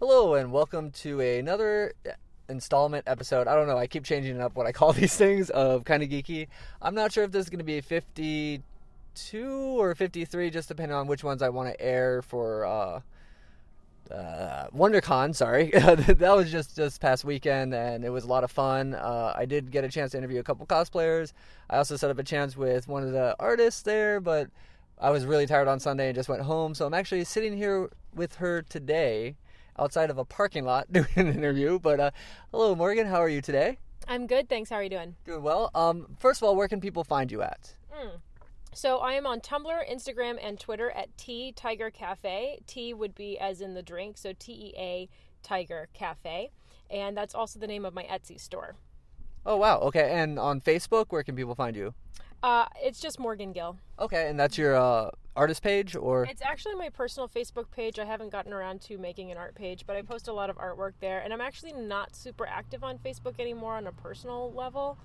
Hello and welcome to another installment episode. I don't know, I keep changing up what I call these things of kind of geeky. I'm not sure if this is going to be 52 or 53 just depending on which ones I want to air for uh uh, WonderCon, sorry, that was just this past weekend, and it was a lot of fun. Uh, I did get a chance to interview a couple cosplayers. I also set up a chance with one of the artists there, but I was really tired on Sunday and just went home. So I'm actually sitting here with her today, outside of a parking lot, doing an interview. But uh, hello, Morghan. How are you today? I'm good, thanks. How are you doing? Doing well. Um, first of all, where can people find you at? Mm. So I am on Tumblr, Instagram, and Twitter at Tea Tiger Cafe. T would be as in the drink, so T E A Tiger Cafe, and that's also the name of my Etsy store. Oh wow. Okay. And on Facebook, where can people find you? Uh, it's just Morghan Gill. Okay, and that's your uh, artist page, or It's actually my personal Facebook page. I haven't gotten around to making an art page, but I post a lot of artwork there, and I'm actually not super active on Facebook anymore on a personal level.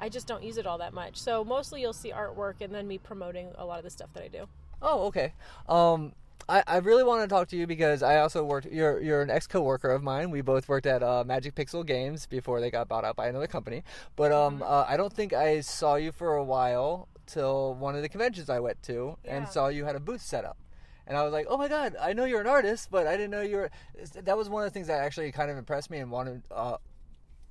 I just don't use it all that much. So mostly you'll see artwork and then me promoting a lot of the stuff that I do. Oh, okay. Um, I, I really want to talk to you because I also worked. You're you're an ex coworker of mine. We both worked at uh, Magic Pixel Games before they got bought out by another company. But um, uh, I don't think I saw you for a while till one of the conventions I went to and saw you had a booth set up. And I was like, "Oh my god, I know you're an artist, but I didn't know you were." That was one of the things that actually kind of impressed me and wanted uh,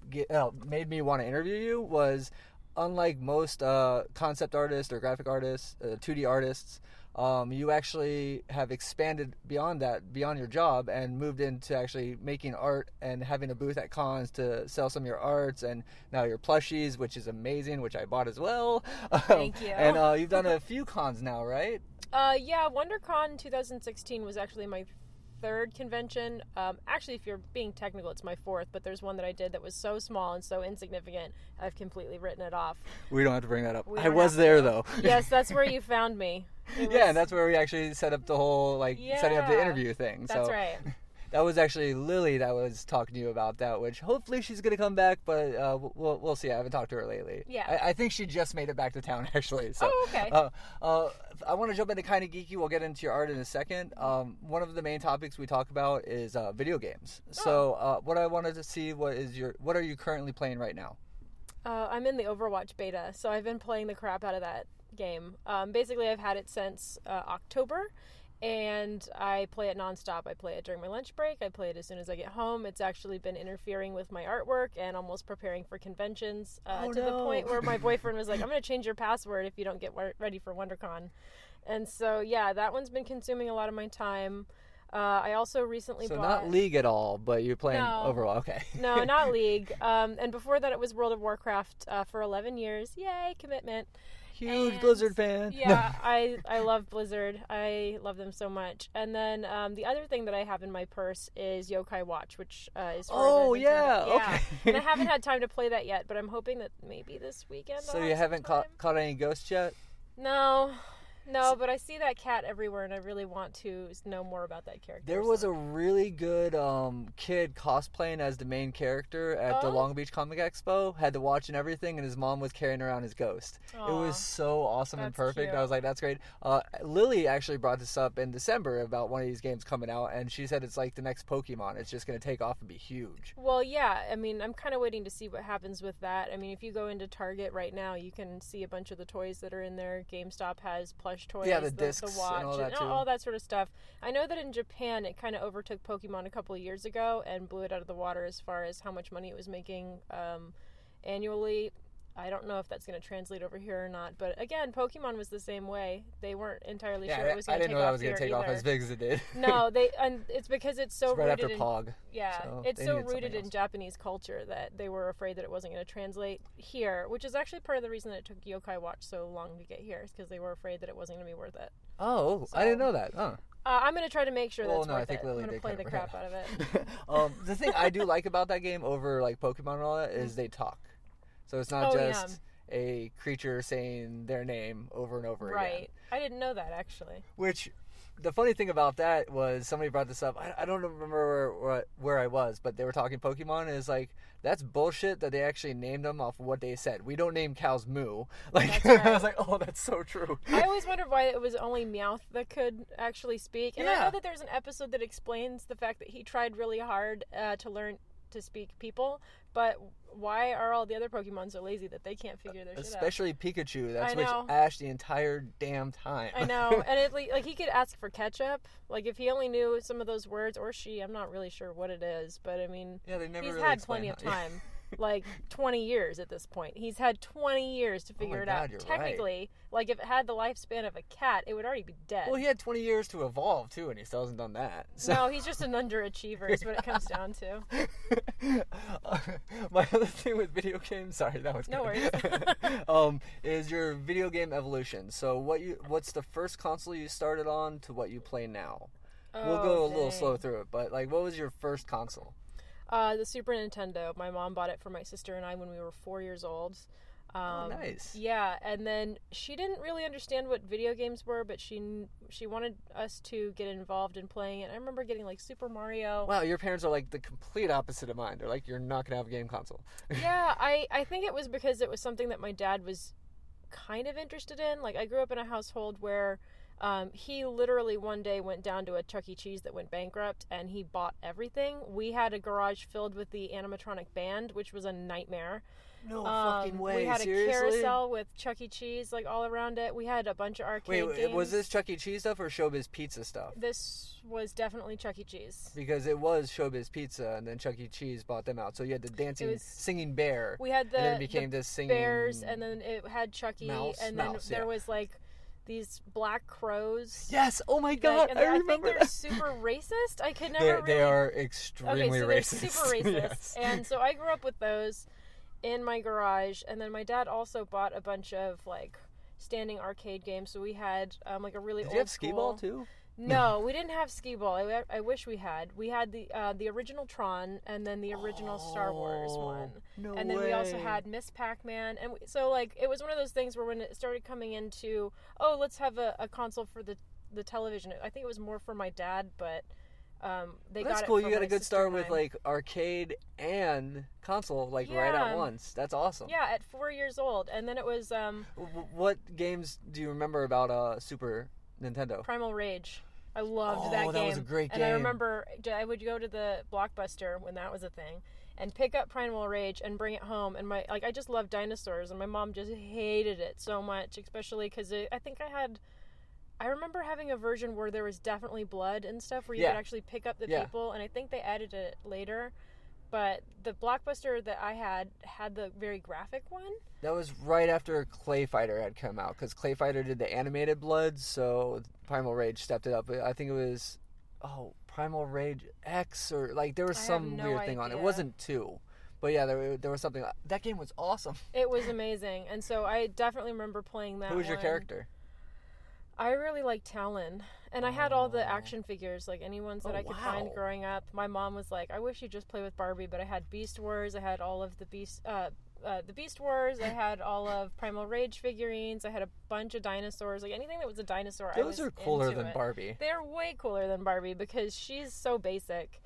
get, uh, made me want to interview you was unlike most uh, concept artists or graphic artists, uh, 2D artists, um, you actually have expanded beyond that, beyond your job, and moved into actually making art and having a booth at cons to sell some of your arts and now your plushies, which is amazing, which I bought as well. Thank you. and uh, you've done a few cons now, right? Uh, yeah, WonderCon 2016 was actually my third convention. Um, actually, if you're being technical, it's my fourth, but there's one that I did that was so small and so insignificant, I've completely written it off. We don't have to bring that up. We I was there though. yes, that's where you found me. It yeah, and that's where we actually set up the whole like setting up the interview thing. That's so right. that was actually Lily that was talking to you about that, which hopefully she's gonna come back, but uh, we'll we'll see. I haven't talked to her lately. Yeah. I, I think she just made it back to town actually. So, Oh, okay. Uh, uh, I want to jump into kind of geeky. We'll get into your art in a second. Um, one of the main topics we talk about is uh, video games. So, Oh. uh, what I wanted to see what is your what are you currently playing right now? Uh, I'm in the Overwatch beta, so I've been playing the crap out of that game. Um, basically, I've had it since uh, October, and I play it nonstop. I play it during my lunch break. I play it as soon as I get home. It's actually been interfering with my artwork and almost preparing for conventions uh, Oh, to the point where my boyfriend was like, "I'm going to change your password if you don't get wa- ready for WonderCon." And so, yeah, that one's been consuming a lot of my time. Uh, I also recently So bought not League at all, but you're playing No. overall. Okay. no, not League. Um, and before that, it was World of Warcraft uh, for 11 years. Yay, commitment. Huge And- Blizzard fan. Yeah, I I love Blizzard. I love them so much. And then um, the other thing that I have in my purse is Yokai Watch, which uh, is for Oh, the yeah, yeah. okay. and I haven't had time to play that yet, but I'm hoping that maybe this weekend. so I'll you have haven't caught caught any ghosts yet? No, no, but I see that cat everywhere, and I really want to know more about that character. There was so- a really good um, kid cosplaying as the main character at the Oh. Long Beach Comic Expo. Had the watch and everything, and his mom was carrying around his ghost. It was so awesome and That's perfect. I was like, "That's great." Uh, Lily actually brought this up in December about one of these games coming out, and she said it's like the next Pokemon. It's just going to take off and be huge. Well, yeah. I mean, I'm kind of waiting to see what happens with that. I mean, if you go into Target right now, you can see a bunch of the toys that are in there. GameStop has plush toys. Yeah, the the, discs the and watch, all that, too. all that sort of stuff. I know that in Japan, it kind of overtook Pokemon a couple of years ago and blew it out of the water as far as how much money it was making um, annually. I don't know if that's going to translate over here or not, but again, Pokemon was the same way. They weren't entirely Yeah, sure it was going to didn't take know that off was going to take off as big as it did. no, they and it's because it's so It's right rooted after in Pog. yeah, so it's so rooted in. Japanese culture that they were afraid that it wasn't going to translate here, which is actually part of the reason that it took Yokai Watch so long to get here, is because they were afraid that it wasn't going to be worth it. Oh, I didn't know that. Huh. Uh, I'm going to try to make sure Well, that's no, I worth think it. Lily I'm gonna play the crap out of it. um, the thing I do like about that game over like Pokemon and all that is they talk. So it's not Oh, yeah. just a creature saying their name over and over again. Right. I didn't know that actually. Which the funny thing about that was somebody brought this up. I, I don't remember where, where where I was, but they were talking Pokemon. And it's like that's bullshit that they actually named them off of what they said. We don't name cows moo. Like That's I was like, oh, that's so true. I always wondered why it was only Meowth that could actually speak. And I know that there's an episode that explains the fact that he tried really hard uh, to learn to speak people, but why are all the other Pokemon so lazy that they can't figure their shit out? Especially Pikachu. That's which. Ash the entire damn time. I know, and it like, like he could ask for ketchup. Like if he only knew some of those words, or she, I'm not really sure what it is, but I mean, yeah, they never. he's really had plenty of time, like 20 years at this point. He's had 20 years to figure it Oh God, out. you're right. Technically, like if it had the lifespan of a cat, it would already be dead. Well, he had 20 years to evolve too, and he still hasn't done that. So. No, he's just an underachiever. Is what it comes down to. My other thing with video games, sorry, that was No worries. um, is your video game evolution. So, what you, what's the first console you started on to what you play now? we'll go a little Oh, slow through it, but like, what was your first console? Uh, the Super Nintendo. My mom bought it for my sister and I when we were four years old. Um, Oh, nice. Yeah, and then she didn't really understand what video games were, but she she wanted us to get involved in playing it. I remember getting like Super Mario. Wow, your parents are like the complete opposite of mine. They're like, you're not gonna have a game console. yeah, I I think it was because it was something that my dad was kind of interested in. Like I grew up in a household where um, he literally one day went down to a Chuck E. Cheese that went bankrupt and he bought everything. We had a garage filled with the animatronic band, which was a nightmare. No Um, fucking way. We had Seriously? a carousel with Chuck E. Cheese like all around it. We had a bunch of arcade Wait, wait, games. was this Chuck E. Cheese stuff or Showbiz Pizza stuff? This was definitely Chuck E. Cheese. Because it was Showbiz Pizza, and then Chuck E. Cheese bought them out. So you had the dancing, was- singing bear, We had the, and then it the became this singing bears, and then it had Chucky, Mouse- and then mouse, there yeah. was like these black crows. Yes! Oh my god! and I I think they're that. super racist. I could never they really. are extremely okay, so they're racist. super racist, yes. and so I grew up with those in my garage, and then my dad also bought a bunch of like standing arcade games. So we had um, like a really Did old you have skee ball too? No, we didn't have skee ball. I, I wish we had. We had the uh, the original Tron and then the original Star Wars one. No and then we also had Miss Pac-Man, and we, so like it was one of those things where when it started coming into, oh, let's have a, a console for the the television. I think it was more for my dad, but um, they That's got cool. You got a good start with like arcade and console, like right at once. That's awesome. yeah, at four years old, and then it was um, W- What games do you remember about uh Super Nintendo? Primal Rage. I loved Oh, that game. that was a great game. And I remember I would go to the Blockbuster when that was a thing and pick up Primal Rage and bring it home and my like I just loved dinosaurs and my mom just hated it so much, especially cuz I think I had I remember having a version where there was definitely blood and stuff where you Yeah. could actually pick up the Yeah. people and I think they added it later. But the Blockbuster that I had had the very graphic one. That was right after Clay Fighter had come out because Clay Fighter did the animated blood, so Primal Rage stepped it up. I think it was oh Primal Rage X or like there was I some no weird thing on it. It wasn't two, but yeah, there there was something. That game was awesome. It was amazing. And so I definitely remember playing that Who was your one. character? I really liked Talon, and I had all the action figures, like any ones that Oh, I could find growing up. My mom was like, "I wish you just play with Barbie," but I had Beast Wars. I had all of the Beast, uh, uh, the Beast Wars. I had all of Primal Rage figurines. I had a bunch of dinosaurs. Like anything that was a dinosaur, I was Those are cooler than it. Barbie. They're way cooler than Barbie because she's so basic.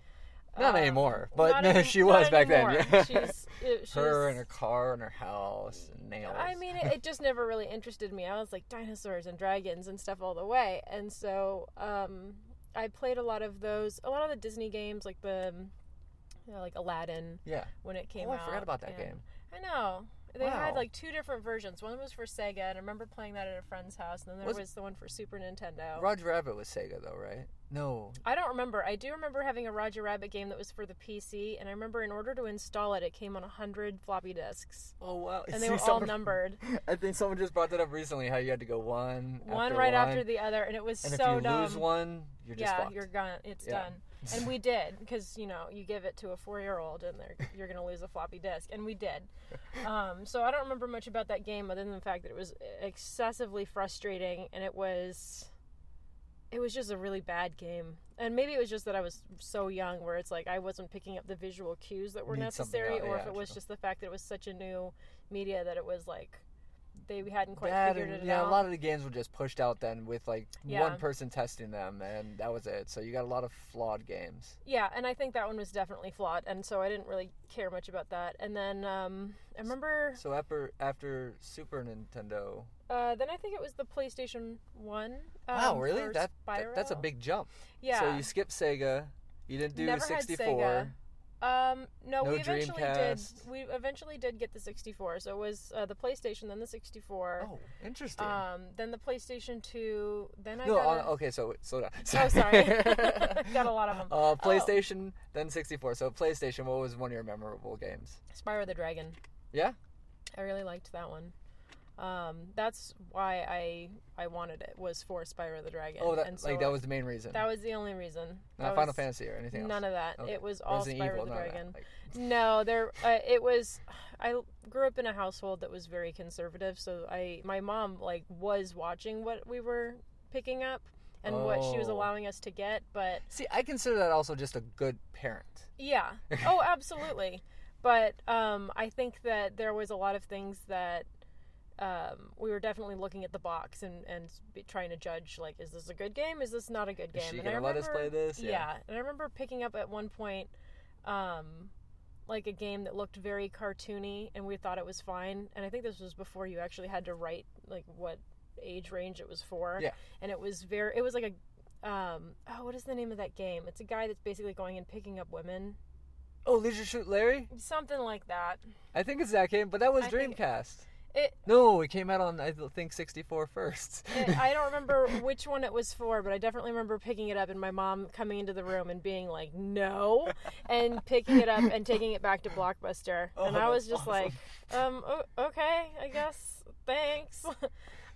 Not Uh, anymore, but not she was back then, yeah. she's, it- Her she's- and her car and her house and nails. I mean, it, it just never really interested me. I was like dinosaurs and dragons and stuff all the way, and so um, I played a lot of those, a lot of the Disney games, like the, you know, like Aladdin yeah. when it came Oh, out. I forgot about that and- game. I know. They Wow. had like two different versions. One was for Sega, and I remember playing that at a friend's house. And then there Was- was, the one for Super Nintendo. Roger Rabbit was Sega though, right? No. I don't remember. I do remember having a Roger Rabbit game that was for the PC, and I remember in order to install it, it came on a hundred floppy disks, Oh wow. and See, they were all someone- numbered, I think someone just brought that up recently. How you had to go one, one after right one, after the other, and it was and so if you dumb. lose one, you're just yeah, fucked. you're gone. It's Yeah. done. And we did because you know you give it to a four-year-old and they're you're gonna lose a floppy disk, and we did. Um, so I don't remember much about that game other than the fact that it was excessively frustrating and it was it was just a really bad game. And maybe it was just that I was so young where it's like I wasn't picking up the visual cues that were Need necessary, out- or if yeah, it was true. just the fact that it was such a new media that it was like they hadn't quite That figured and- it yeah, out. Yeah, a lot of the games were just pushed out then with like Yeah. one person testing them, and that was it. So you got a lot of flawed games. Yeah, and I think that one was definitely flawed, and so I didn't really care much about that. And then um, I remember, So after after Super Nintendo, uh, then I think it was the PlayStation One. Um, wow, really? That, that that's a big jump. Yeah. So you skipped Sega. You didn't do Never had 64. Um, no, No we eventually Dreamcast. did. We eventually did get the 64. So it was uh, the PlayStation, then the 64. Oh, interesting. Um, then the PlayStation 2. Then I no, got. uh, a- okay, so slow down. Oh, sorry. got a lot of them. Uh, PlayStation, then 64. So PlayStation, what was one of your memorable games? Spyro the Dragon. Yeah. I really liked that one. Um, that's why I I wanted it was for Spyro the Dragon. Oh, that and so like that was the main reason. that was the only reason. Not That Final was Fantasy or anything else. None of that. Okay. It was all Resident Spyro Evil, the of that, Dragon. like- No, there. Uh, it was. I grew up in a household that was very conservative, so I my mom like was watching what we were picking up and what she was Oh. allowing us to get, but See, I consider that also just a good parent. yeah. Oh, absolutely. But um, I think that there was a lot of things that um, we were definitely looking at the box and and be trying to judge like, is this a good game? Is this not a good game? Is she and I gonna let us remember- play this? Yeah. and I remember picking up at one point, um, like a game that looked very cartoony, and we thought it was fine. And I think this was before you actually had to write like what age range it was for. Yeah. and it was very. It was like a. Um, oh, what is the name of that game? It's a guy that's basically going and picking up women. Oh, Leisure Suit Larry? Something like that. I think it's that game, but that was I think- Dreamcast. It, No, it came out on I think 64 first. it, I don't remember which one it was for, but I definitely remember picking it up and my mom coming into the room and being like, "No," and picking it up and taking it back to Blockbuster, Oh, and I was just like, "Um, okay, I guess, thanks." so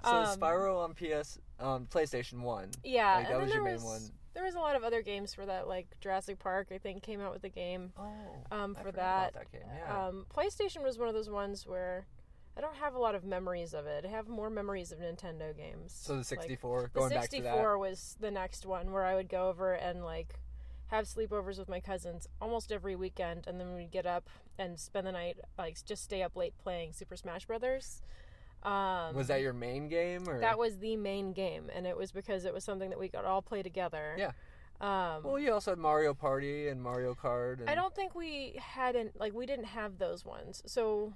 Um, Spyro on PS on PlayStation 1. Yeah, Like, that was your there main was, one. There was a lot of other games for that, like Jurassic Park. I think came out with a game Oh. um, for that. about that game. Yeah. Um, PlayStation was one of those ones where I don't have a lot of memories of it. I have more memories of Nintendo games. so the Like, 64 the going back to 64 that. was the next one where I would go over and like have sleepovers with my cousins almost every weekend, and then we'd get up and spend the night, like just stay up late playing Super Smash Brothers. Um, Was that your main game or that was the main game, and it was because it was something that we could all play together. Yeah. Um, Well, you also had Mario Party and Mario Kart and I don't think we hadn't like we didn't have those ones. So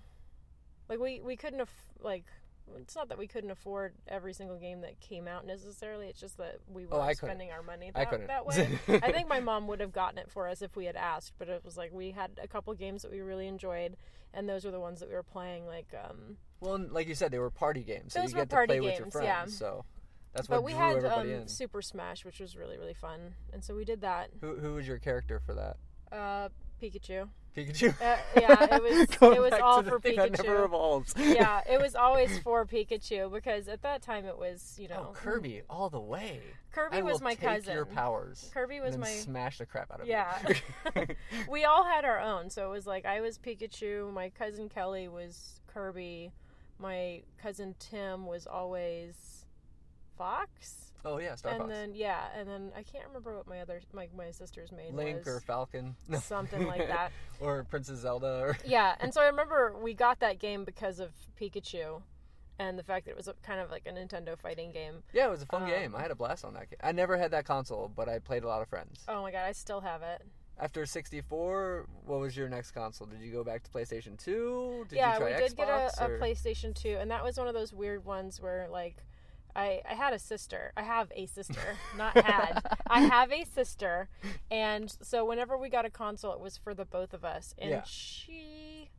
like we we couldn't aff- like it's not that we couldn't afford every single game that came out necessarily. It's just that we Oh, I couldn't. spending our money I that, couldn't. that way. I think my mom would have gotten it for us if we had asked, but it was like we had a couple games that we really enjoyed and those were the ones that we were playing like um Well, and like you said, they were party games, so you were get to play with your friends. yeah. So that's what but we had um. Super Smash, which was really really fun. And so we did that. Who who was your character for that? Uh Pikachu. Pikachu. Uh, yeah, it was it was all for Pikachu. never evolves. yeah, it was always for Pikachu because at that time it was, you know, Oh, Kirby, all the way. Kirby I was my cousin. Your powers. Kirby was my smash the crap out of Yeah. we all had our own. So it was like I was Pikachu, my cousin Kelly was Kirby, my cousin Tim was always Fox. oh yeah, Star and Fox. then yeah, and then I can't remember what my other my my sister's main Link was. or Falcon. No. Something like that. or Princess Zelda. Or Yeah, and so I remember we got that game because of Pikachu and the fact that it was a, kind of like a Nintendo fighting game. yeah, it was a fun Um, game. I had a blast on that game. I never had that console, but I played a lot of friends. Oh my god, I still have it. After 64, what was your next console? Did you go back to PlayStation 2? Did yeah, you try we did get a, a or- PlayStation 2, and that was one of those weird ones where, like, I, I had a sister. I have a sister, not had. I have a sister, and so whenever we got a console, it was for the both of us. And Yeah. she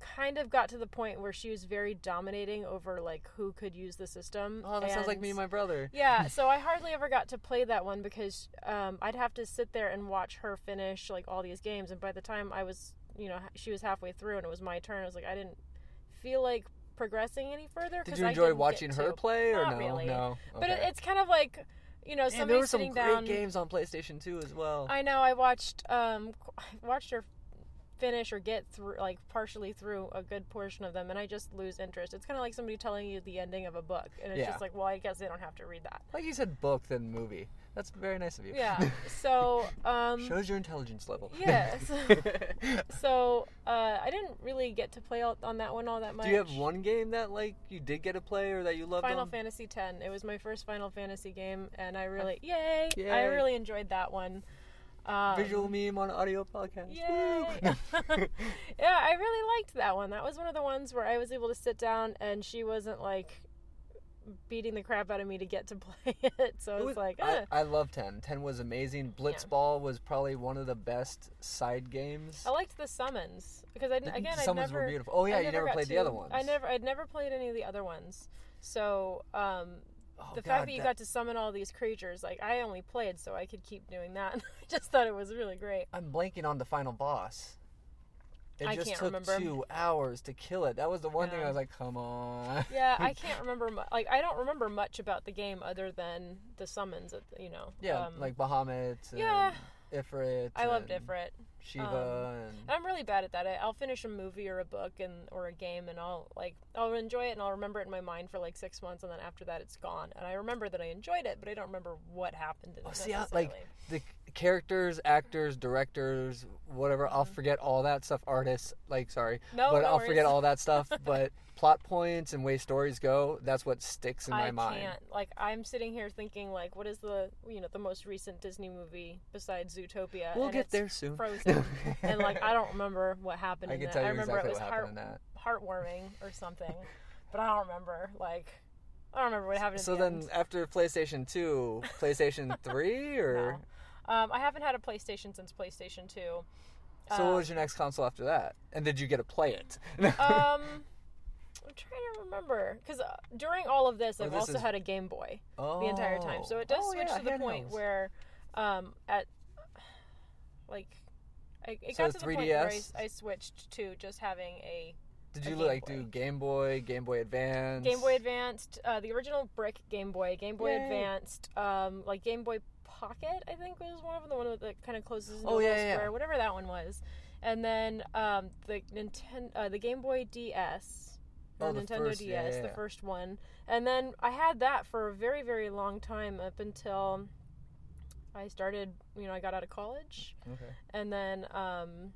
kind of got to the point where she was very dominating over, like, who could use the system. Oh, that sounds like me and my brother. Yeah, so I hardly ever got to play that one because um, I'd have to sit there and watch her finish like all these games, and by the time I was, you know, she was halfway through and it was my turn, I was like, I didn't feel like progressing any further. Did you enjoy watching her to. play or Not no? really. No. But it, it's kind of like, you know, somebody there were some great down. games on PlayStation 2 as well. I know. I watched um, I watched her finish or get through like partially through a good portion of them and I just lose interest. It's kind of like somebody telling you the ending of a book and it's Yeah. just like, well, I guess they don't have to read that. like you said, book then movie. That's very nice of you. Yeah. So, um, Shows your intelligence level. Yes. so uh, I didn't really get to play out on that one all that much. Do you have one game that like you did get to play or that you loved? Final on? Fantasy X. It was my first Final Fantasy game, and I really yay! I really enjoyed that one. Um, Visual meme on audio podcast. Yay! Yeah, I really liked that one. That was one of the ones where I was able to sit down and she wasn't like beating the crap out of me to get to play it. So It it's was- like, I. I love 10. 10 was amazing. Blitzball was probably one of the best side games. I liked the summons because I The- again the I summons never were beautiful. Oh yeah, I you never got played the other ones. I never I'd never played any of the other ones. So um, Oh, the God, fact that you got to summon all these creatures, like I only played so I could keep doing that. I just thought it was really great. I'm blanking on the final boss. It I just can't took remember. two hours to kill it. That was the one thing I was like, come on. Yeah, I can't remember. Mu- like I don't remember much about the game other than the summons. The, you know. yeah, um, like Bahamut. And Yeah. Ifrit. I loved Ifrit. Shiva Um, and I'm really bad at that. I, I'll finish a movie or a book and or a game, and I'll like I'll enjoy it and I'll remember it in my mind for like six months, and then after that it's gone. And I remember that I enjoyed it, but I don't remember what happened in Oh, it see, I- like the characters, actors, directors, whatever. I'll forget all that stuff. Artists, like, sorry, Mm-hmm. no, but no I'll worries. forget all that stuff. but plot points and way stories go, that's what sticks in my I mind. can't. Like I'm sitting here thinking, like, what is the you know the most recent Disney movie besides Zootopia? We'll and get there soon. Frozen. and like I don't remember what happened I in can it. tell I you remember exactly it was what heart, happened that. heartwarming or something, but I don't remember. Like I don't remember what happened. So the then, end. after PlayStation Two, PlayStation Three, or Um, I haven't had a PlayStation since PlayStation 2. so Uh, what was your next console after that? And did you get to play it? um, I'm trying to remember because uh, during all of this, Oh, I've this also is- had a Game Boy oh. the entire time. So it does Oh, switch yeah, to the point handhelds. where, um, at like, I, it So got to the point where I, 3DS? I switched to just having a Did a you Game like Boy. do Game Boy, Game Boy Advance? Game Boy Advanced, uh, the original brick Game Boy, Game Boy Yay. Advanced, um, like Game Boy Pocket, I think was one of them, the one that kind of closes Oh, yeah, yeah, yeah. square, whatever that one was, and then um, the Nintendo, uh, the Game Boy DS, Oh, the Nintendo first- yeah, DS, yeah, the first one, and then I had that for a very very long time up until I started, you know, I got out of college, Okay. and then um,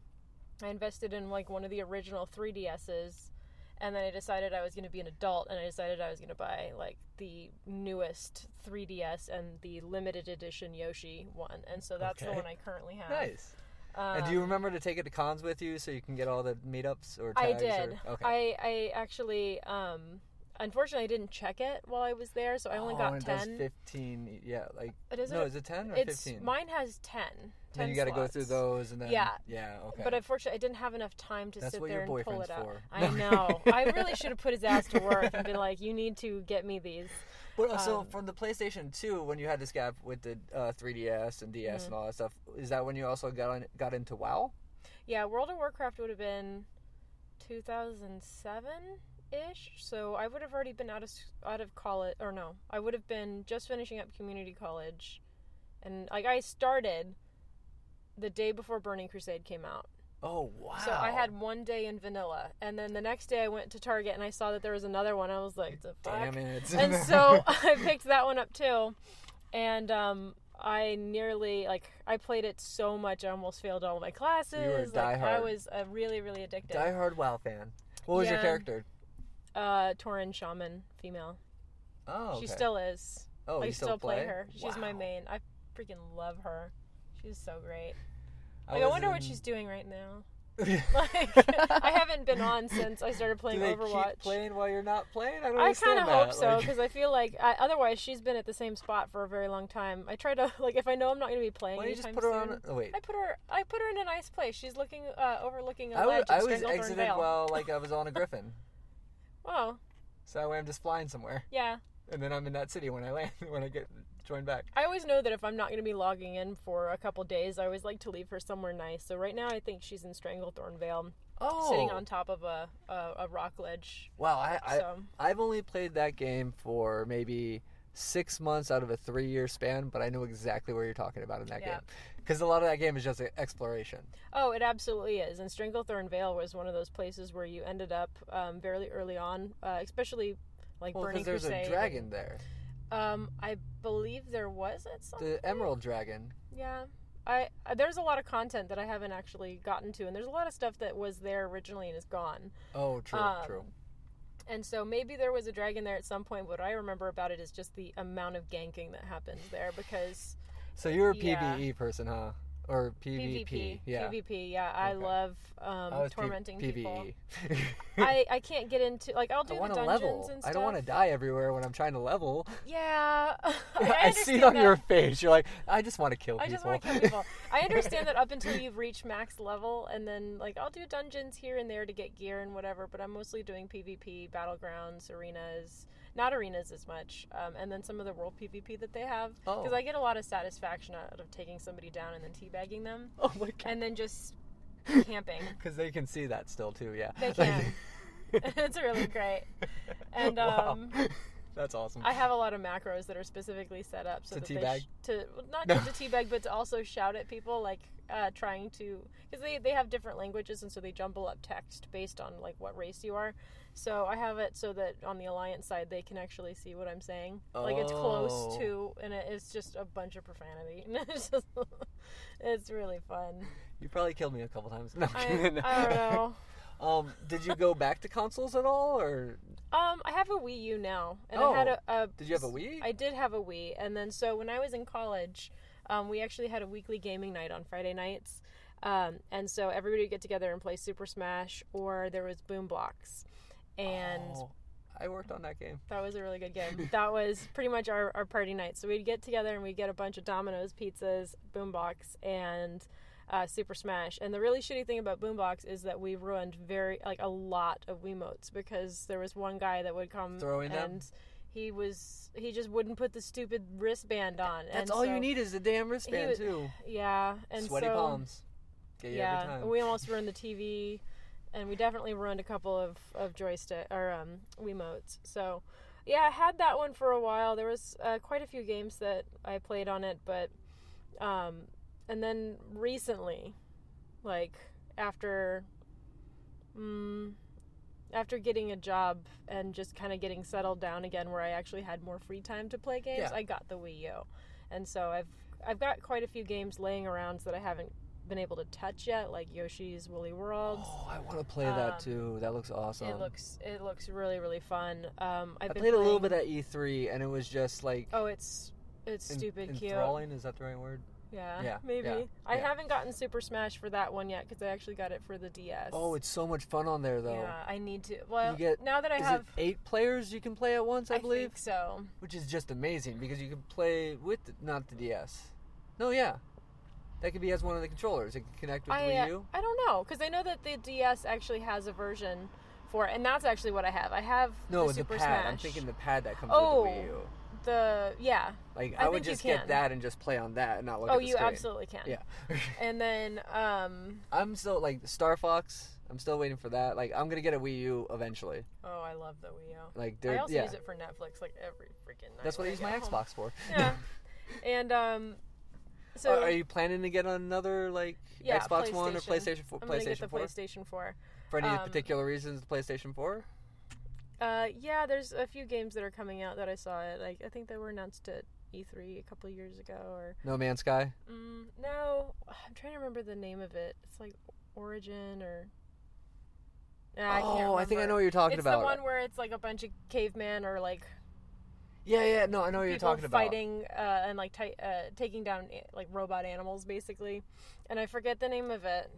I invested in like one of the original 3DSs, and then I decided I was going to be an adult, and I decided I was going to buy like the newest 3DS and the limited edition Yoshi one, and so that's the one I currently have. Nice. Um, and do you remember to take it to cons with you so you can get all the meetups or I did. Or, okay. I I actually um, unfortunately I didn't check it while I was there, so I only oh, got and it ten. does 15. Yeah, like It is no, it- is it 10 or it's 15? mine has ten. 10 then you got to go through those and then Yeah. yeah, okay. But unfortunately, I didn't have enough time to That's sit there and pull it out. for. I know. I really should have put his ass to work and been like, "You need to get me these." But uh, so Um, from the PlayStation 2, when you had this gap with the uh, 3DS and DS Mm-hmm. and all that stuff, is that when you also got on, got into WoW? Yeah, World of Warcraft would have been 2007 ish. So I would have already been out of out of college, or no, I would have been just finishing up community college, and like I started the day before Burning Crusade came out. Oh wow! So I had one day in vanilla, and then the next day I went to Target and I saw that there was another one. I was like, "The fuck." Damn it! and so I picked that one up too, and um, I nearly like I played it so much I almost failed all my classes. like I diehard. was uh, really really addicted. diehard WoW fan. What was your character? Uh, Tauren Shaman, female. Oh, okay. She still is. Oh, I you still, play? play her. She's my main. I freaking love her. She's so great. I, Like, I, wonder what she's doing right now. Like I haven't been on since I started playing Do they Overwatch. keep playing while you're not playing? I don't I kind of hope so Like- because I feel like I, otherwise she's been at the same spot for a very long time. I try to like if I know I'm not going to be playing Why don't you just put her soon, on? Oh wait, I put her I put her in a nice place. She's looking uh, overlooking a I, ledge. was, I was exited Vale. while like I was on a griffin, Oh so that way I'm just flying somewhere, yeah. and then I'm in that city when I land when I get joined back. I always know that if I'm not going to be logging in for a couple days, I always like to leave her somewhere nice. So right now I think she's in Stranglethorn Vale, Oh, sitting on top of a a, a rock ledge. Wow, I, I So I've only played that game for maybe six months out of a three year span, but I know exactly where you're talking about in that Yeah. game. Because a lot of that game is just exploration. Oh, it absolutely is. And Stranglethorn Vale was one of those places where you ended up um, very early on, uh, especially like Well, Burning because there's a dragon there. Um, I believe there was at some The point. Emerald Dragon. Yeah. I there's a lot of content that I haven't actually gotten to, and there's a lot of stuff that was there originally and is gone. Oh, true, Um, true. And so maybe there was a dragon there at some point. What I remember about it is just the amount of ganking that happens there because So you're a yeah. PVE person, huh? Or PvP? PvP, Yeah. PvP. Yeah, I Okay. love um, I was P- tormenting people. I, I can't get into like I'll I do the dungeons level. and I don't want to die everywhere when I'm trying to level. Yeah, I, I, see it on that. your face. You're like, I just want to kill people. I just want to kill people. I understand that up until you've reached max level, and then like I'll do dungeons here and there to get gear and whatever. But I'm mostly doing PvP, battlegrounds, arenas, not arenas as much, um, and then some of the world PvP that they have. Because Oh. I get a lot of satisfaction out of taking somebody down and then teabagging them, oh my god. and then just camping. Because they can see that still too. Yeah. They can. it's really great. And Wow. um, That's awesome. I have a lot of macros that are specifically set up so To that they teabag? sh- to not No. just to teabag, but to also shout at people, like uh, trying to because they they have different languages and so they jumble up text based on like what race you are. So I have it so that on the alliance side they can actually see what I'm saying. Like it's close Oh. to, and it, it's just a bunch of profanity. it's just it's really fun. You probably killed me a couple times. No, I'm I, don't know. Um, did you go back to consoles at all, or Um, I have a Wii U now, and I had Oh. a, a. did you have a Wii? I did have a Wii, and then so when I was in college, um, we actually had a weekly gaming night on Friday nights, um, and so everybody would get together and play Super Smash, or there was Boom Blox, and Oh, I worked on that game. that was a really good game. that was pretty much our, our party night. So we'd get together and we'd get a bunch of Domino's pizzas, Boom Blox, and uh, Super Smash. And the really shitty thing about Boom Blox is that we ruined very like a lot of Wiimotes because there was one guy that would come Throwing them? and he was he just wouldn't put the stupid wristband on. That's and all so- you need is the damn wristband was- too. Yeah, and Sweaty so, palms. Get yeah, time. we almost ruined the TV, and we definitely ruined a couple of of joystick or um, Wiimotes. So, yeah, I had that one for a while. There was uh, quite a few games that I played on it, but um, and then recently, like after, mm, after getting a job and just kind of getting settled down again, where I actually had more free time to play games, Yeah. I got the Wii U, and so I've I've got quite a few games laying around that I haven't been able to touch yet, like Yoshi's Woolly World. Oh, I want to play that Um, too. That looks awesome. It looks it looks really really fun. Um, I've I been played a little bit at E3, and it was just like Oh, it's it's en- stupid cute. enthralling. Is that the right word? Yeah, Yeah, maybe. yeah, I yeah. haven't gotten Super Smash for that one yet because I actually got it for the DS. Oh, it's so much fun on there though. yeah. I need to. Well, You get- now that I have, eight players you can play at once? I, I believe, think so. which is just amazing because you can play with the, not the DS. No, yeah, that could be as one of the controllers. It can connect with I the Wii U. I don't know because I know that the DS actually has a version for, it, and that's actually what I have. I have No, the the Super pad. Smash. I'm thinking the pad that comes Oh, with the Wii U. the yeah. Like I I, would just get that and just play on that and not look oh, at the. Oh you screen. absolutely can. Yeah. And then um, I'm still like Star Fox. I'm still waiting for that. Like I'm gonna get a Wii U eventually. oh, I love the Wii U. Like I also yeah. use it for Netflix like every freaking night. That's what I use my home. Xbox for. Yeah. and um, so are, are you planning to get another like yeah, Xbox One or PlayStation. PlayStation 4? I'm gonna get the PlayStation 4? PlayStation 4. For any um, particular reasons, the PlayStation 4? Uh, yeah, there's a few games that are coming out that I saw it. Like I think they were announced at E3 a couple years ago, or No Man's Sky. mm, no, I'm trying to remember the name of it. It's like Origin or. Nah, I oh, I think I know what you're talking it's about. the one where it's like a bunch of cavemen or like Yeah, yeah. No, I know what you're talking about. fighting uh, and like ti- uh, taking down eh, like robot animals basically, and I forget the name of it.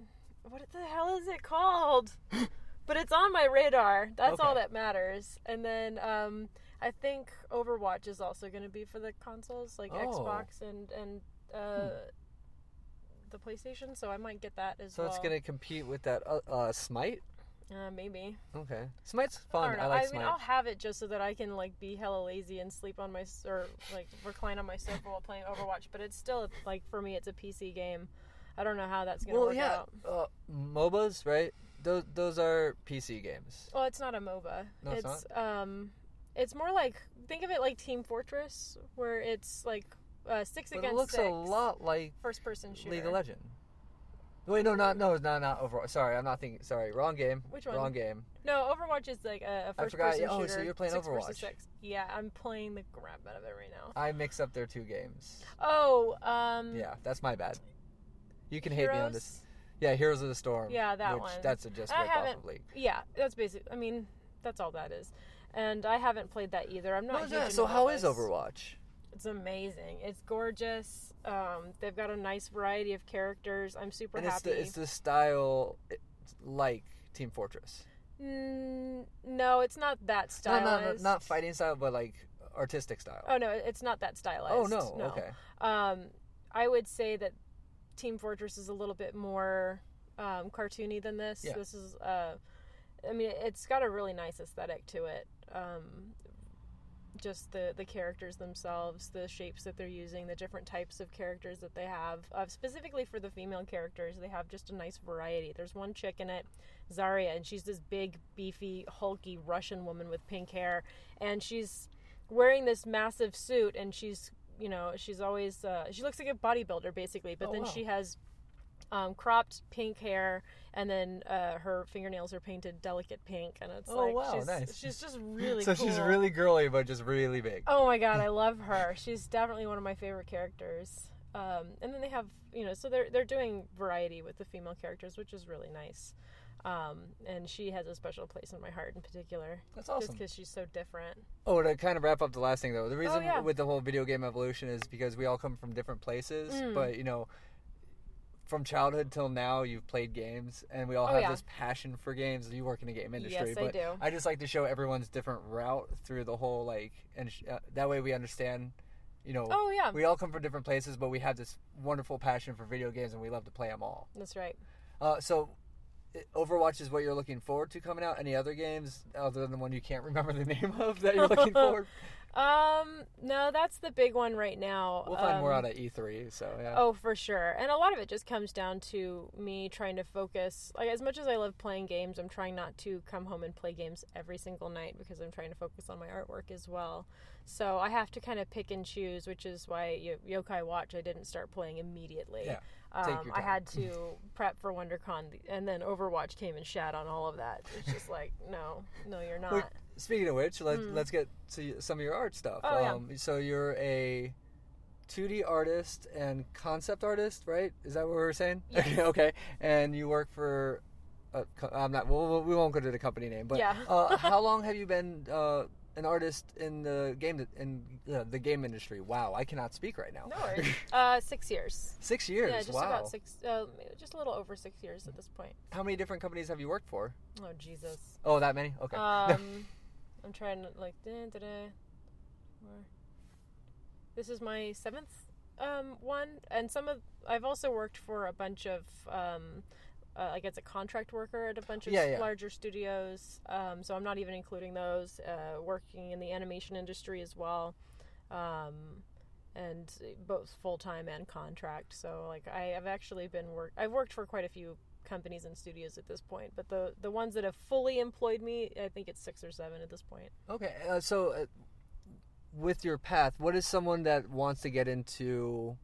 What the hell is it called? but it's on my radar. That's all that matters. And then um, I think Overwatch is also going to be for the consoles like Oh. Hmm. Xbox and and uh, the PlayStation. So I might get that as So well. So it's gonna compete with that uh, uh, Smite. Uh, maybe. Okay, Smite's I fun. don't I, know. like I Smite. mean, I'll have it just so that I can like be hella lazy and sleep on my or like recline on my sofa while playing Overwatch. But it's still like for me, it's a PC game. I don't know how that's gonna well, work yeah. out. Uh, MOBAs, right? Those those are PC games. Well, it's not a MOBA. No, it's it's um, it's more like think of it like Team Fortress, where it's like uh, six But against it looks six. a lot like First person shooter. League of Legends. Wait, no, not no, not not Overwatch. Sorry, I'm not thinking. Sorry, wrong game. Which one? Wrong game. No, Overwatch is like a first forgot- person oh, so shooter. you're playing six Overwatch. Six. Yeah, I'm playing the crap out of it right now. I mix up their two games. Oh, um, Yeah, that's my bad. You can hate me on this. Yeah, Heroes of the Storm. Yeah, that which, one. That's a just I rip off of League. Yeah, that's basic. I mean, that's all that is. And I haven't played that either. I'm not. What is huge that? into So how is. Overwatch? It's amazing. It's gorgeous. Um, they've got a nice variety of characters. I'm super And it's happy. the it's the style like Team Fortress. Mm, no, it's not that Not, stylized. not not not fighting style, but like artistic style. Oh no, it's not that stylized. Oh, no. Okay. Um, I would say that Team Fortress is a little bit more um, cartoony than this. Yeah. This is, uh, I mean, it's got a really nice aesthetic to it. Um, just the the characters themselves, the shapes that they're using, the different types of characters that they have. Uh, specifically for the female characters, they have just a nice variety. There's one chick in it, Zarya, and she's this big, beefy, hulky Russian woman with pink hair, and she's wearing this massive suit, and she's you know she's always uh, she looks like a bodybuilder basically, but Oh, then wow. she has um, cropped pink hair, and then uh, her fingernails are painted delicate pink, and it's Oh, like wow, she's, nice. she's just really so she's really girly, but just really big. Oh my god, I love her. She's definitely one of my favorite characters. Um, and then they have, you know, so they're they're doing variety with the female characters, which is really nice. Um, and she has a special place in my heart in particular, That's just awesome. because she's so different. Oh, to kind of wrap up the last thing though, the reason Oh, yeah. with the whole video game evolution is because we all come from different places, Mm. but you know, from childhood till now, you've played games, and we all Oh, have yeah. this passion for games. You work in the game industry, Yes, I but do. I just like to show everyone's different route through the whole like, and sh- uh, that way we understand. You know, Oh yeah, we all come from different places, but we have this wonderful passion for video games, and we love to play them all. that's right. Uh, so, Overwatch is what you're looking forward to coming out. Any other games other than the one you can't remember the name of that you're looking forward? Um, no, that's the big one right now. We'll find more Um, out at E3. So yeah. Oh, for sure. And a lot of it just comes down to me trying to focus. Like, as much as I love playing games, I'm trying not to come home and play games every single night because I'm trying to focus on my artwork as well. So I have to kind of pick and choose, which is why Yo- Yokai Watch I didn't start playing immediately. Yeah, take Um, I had to prep for WonderCon, and then Overwatch came and shat on all of that. It's just like, no, no, you're not. Speaking of which, let's Mm. let's get to some of your art stuff. Oh, yeah. um, So you're a 2D artist and concept artist, right? Is that what we were saying? Yes. okay. And you work for. I'm not. We'll, we won't go to the company name, but Yeah. uh, how long have you been uh, an artist in the game in uh, the game industry? Wow, I cannot speak right now. No worries. uh, six years. Six years. Yeah, just wow. about six. Uh, just a little over six years at this point. How many different companies have you worked for? Oh Jesus. Oh, that many? Okay. Um, I'm trying to like da, da, da, This is my seventh um one, and some of I've also worked for a bunch of um. Uh, like as a contract worker at a bunch of Yeah, yeah. larger studios, um, so I'm not even including those. Uh, working in the animation industry as well, um, and both full time and contract. So like I have actually been work. I've worked for quite a few companies and studios at this point, but the the ones that have fully employed me, I think it's six or seven at this point. Okay, uh, so uh, with your path, what is someone that wants to get into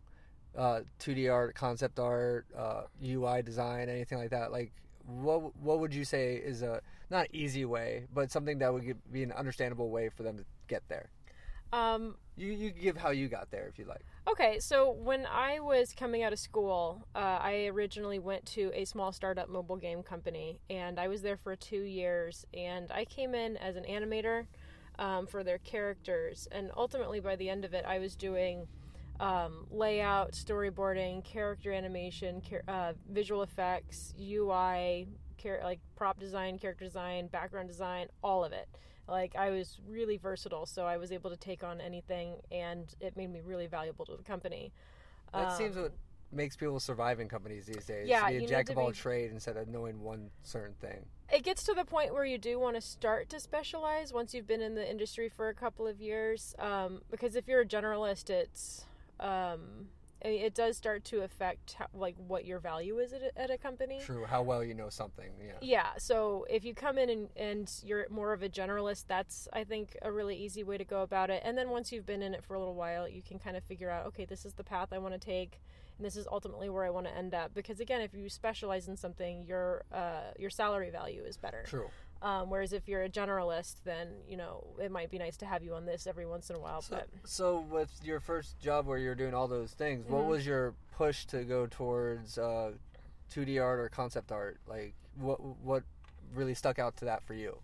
uh, 2D art, concept art, uh, UI design, anything like that? Like, what what would you say is a not easy way, but something that would be an understandable way for them to get there? Um, You you give how you got there if you like. Okay, so when I was coming out of school, uh, I originally went to a small startup mobile game company, and I was there for two years. And I came in as an animator um, for their characters, and ultimately by the end of it, I was doing um, layout, storyboarding, character animation, char- uh, visual effects, UI, char- like prop design, character design, background design, all of it. Like I was really versatile, so I was able to take on anything, and it made me really valuable to the company. That Um, seems what makes people survive in companies these days. Yeah, to be a jack of all be- trade instead of knowing one certain thing. it gets to the point where you do want to start to specialize once you've been in the industry for a couple of years um, because if you're a generalist it's um, I mean, it does start to affect how, like what your value is at a, at a company True, how well you know something. Yeah. yeah so if you come in and, and you're more of a generalist that's i think a really easy way to go about it and then once you've been in it for a little while you can kind of figure out okay this is the path i want to take and this is ultimately where I want to end up. Because again, if you specialize in something, your uh, your salary value is better. True. Um, whereas if you're a generalist, then you know it might be nice to have you on this every once in a while. So, but so with your first job where you're doing all those things, what Mhm. was your push to go towards uh, 2D art or concept art? Like, what what really stuck out to that for you?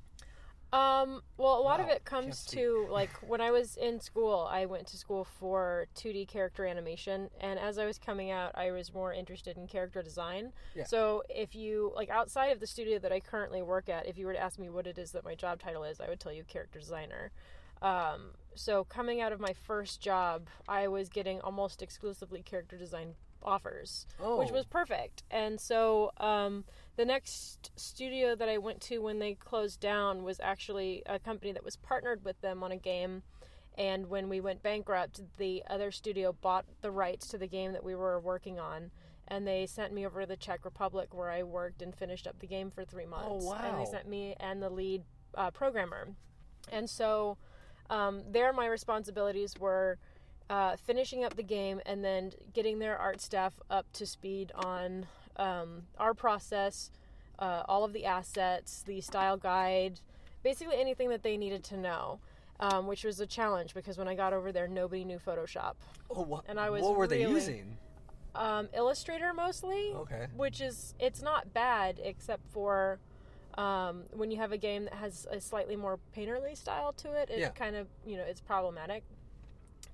Um, well, a lot of it comes to like when I was in school, I went to school for 2D character animation, and as I was coming out, I was more interested in character design. Yeah. So, if you like outside of the studio that I currently work at, if you were to ask me what it is that my job title is, I would tell you character designer. Um, so, coming out of my first job, I was getting almost exclusively character design offers Oh, which was perfect. And so um, the next studio that I went to when they closed down was actually a company that was partnered with them on a game. And when we went bankrupt, the other studio bought the rights to the game that we were working on. And they sent me over to the Czech Republic where I worked and finished up the game for three months. And wow. they sent me and the lead uh, programmer. And so um, there, my responsibilities were uh, finishing up the game and then getting their art staff up to speed on um, our process, uh, all of the assets, the style guide, basically anything that they needed to know. Um, which was a challenge because when I got over there, nobody knew Photoshop. oh, what, and I was what were they using? Um, Illustrator mostly, Okay. which is it's not bad except for um, when you have a game that has a slightly more painterly style to it. It Yeah. kind of you know it's problematic,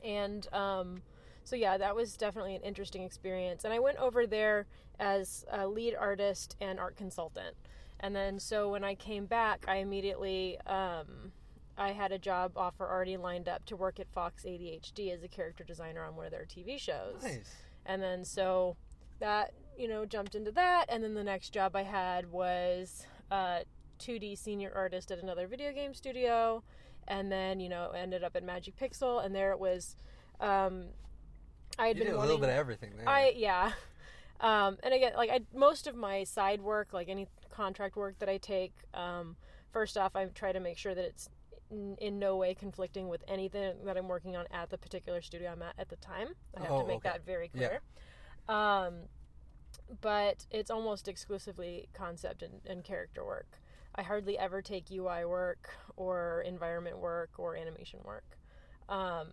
and um, so yeah, that was definitely an interesting experience. And I went over there as a lead artist and art consultant, and then so when I came back, I immediately. Um, I had a job offer already lined up to work at Fox ADHD as a character designer on one of their TV shows. Nice. And then so that, you know, jumped into that. And then the next job I had was uh, 2D senior artist at another video game studio. And then, you know, ended up at Magic Pixel. And there it was. Um, I had You been did a little bit of everything there. I, yeah. Um, and again, like I, most of my side work, like any contract work that I take, um, first off, I try to make sure that it's in, in no way conflicting with anything that I'm working on at the particular studio I'm at at the time. I have Oh, to make okay. that very Yeah. clear. Um, but it's almost exclusively concept and, and character work. I hardly ever take UI work or environment work or animation work. Um,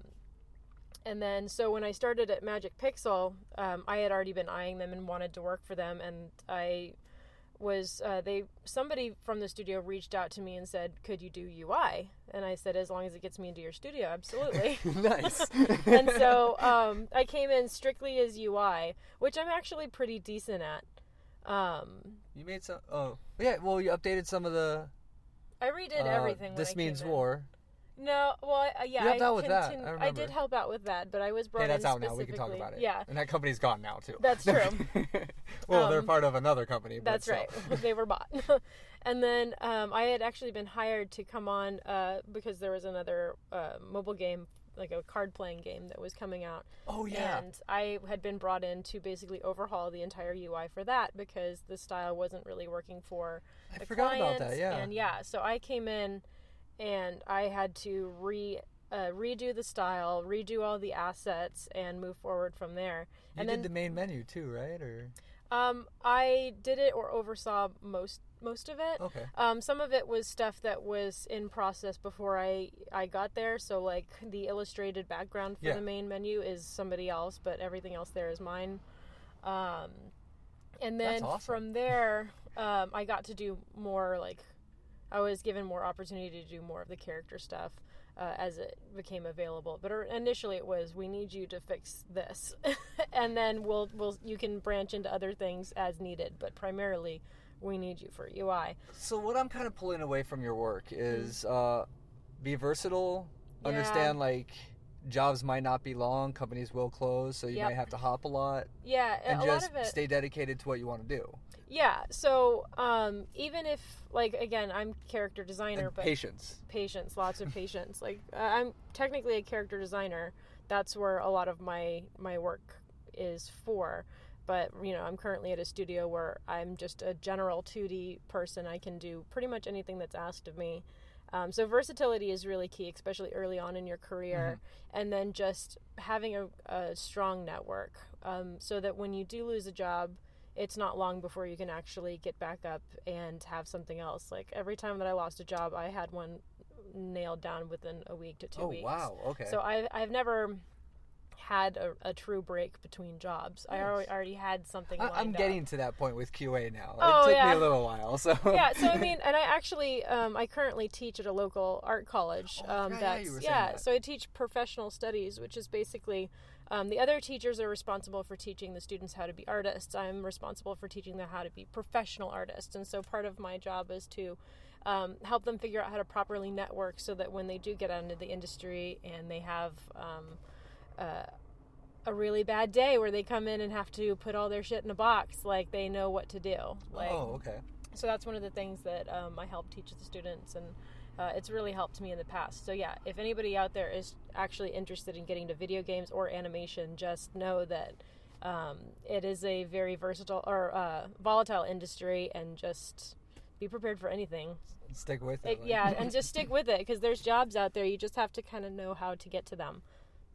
and then, so when I started at Magic Pixel, um, I had already been eyeing them and wanted to work for them, and I was uh, they somebody from the studio reached out to me and said, "Could you do UI?" And I said, "As long as it gets me into your studio, absolutely." nice. and so um, I came in strictly as UI, which I'm actually pretty decent at. Um, you made some. Oh, yeah. Well, you updated some of the. I redid uh, everything. when This I came means in. No, well, I, uh, yeah, You helped I out with that, I I, did help out with that, but I was brought Okay, that's in out now. We can talk about it. Yeah, And that company's gone now too. That's true. well, they're Um, part of another company. But That's still. right. they were bought. and then um, I had actually been hired to come on uh, because there was another uh, mobile game, like a card playing game that was coming out. Oh yeah. And I had been brought in to basically overhaul the entire UI for that because the style wasn't really working for I the forgot about clients. that. Yeah. And yeah, so I came in and I had to re uh, redo the style, redo all the assets, and move forward from there. you and did then the main menu too, right? Or um, I did it or oversaw most most of it. okay. Um, some of it was stuff that was in process before I I got there. So like the illustrated background for Yeah. the main menu is somebody else, but everything else there is mine. Um, and then awesome. from there, um, I got to do more like I was given more opportunity to do more of the character stuff uh, as it became available. But initially, it was we need you to fix this, and then we'll we'll you can branch into other things as needed. But primarily, we need you for UI. So what I'm kind of pulling away from your work is uh, be versatile. Yeah. Understand like jobs might not be long, companies will close, so you Yep. might have to hop a lot, Yeah, and a just lot of it. stay dedicated to what you want to do. Yeah. So um, even if like again, I'm character designer, And but patience. patience, lots of patience. Like uh, I'm technically a character designer. That's where a lot of my my work is for. But you know, I'm currently at a studio where I'm just a general 2D person. I can do pretty much anything that's asked of me. Um, so versatility is really key, especially early on in your career. And then just having a, a strong network um, so that when you do lose a job, it's not long before you can actually get back up and have something else. Like every time that I lost a job, I had one nailed down within a week to two oh weeks. Oh wow. Okay. So I I've never had a, a true break between jobs. I already, already had something. I, lined I'm up. getting to that point with QA now. Oh, it took yeah. me a little while. So yeah, so I mean, and I actually, um, I currently teach at a local art college. Oh, um, yeah, that's you were saying yeah. that. So I teach professional studies, which is basically um, the other teachers are responsible for teaching the students how to be artists. I'm responsible for teaching them how to be professional artists, and so part of my job is to um, help them figure out how to properly network, so that when they do get out into the industry and they have um, uh, a really bad day where they come in and have to put all their shit in a box, like they know what to do. Like, oh okay. so that's one of the things that um, I help teach the students, and uh, it's really helped me in the past. So yeah, if anybody out there is actually interested in getting to video games or animation, just know that um, it is a very versatile or uh, volatile industry, and just be prepared for anything. Stick with it. Like- yeah, and just stick with it because there's jobs out there. You just have to kind of know how to get to them.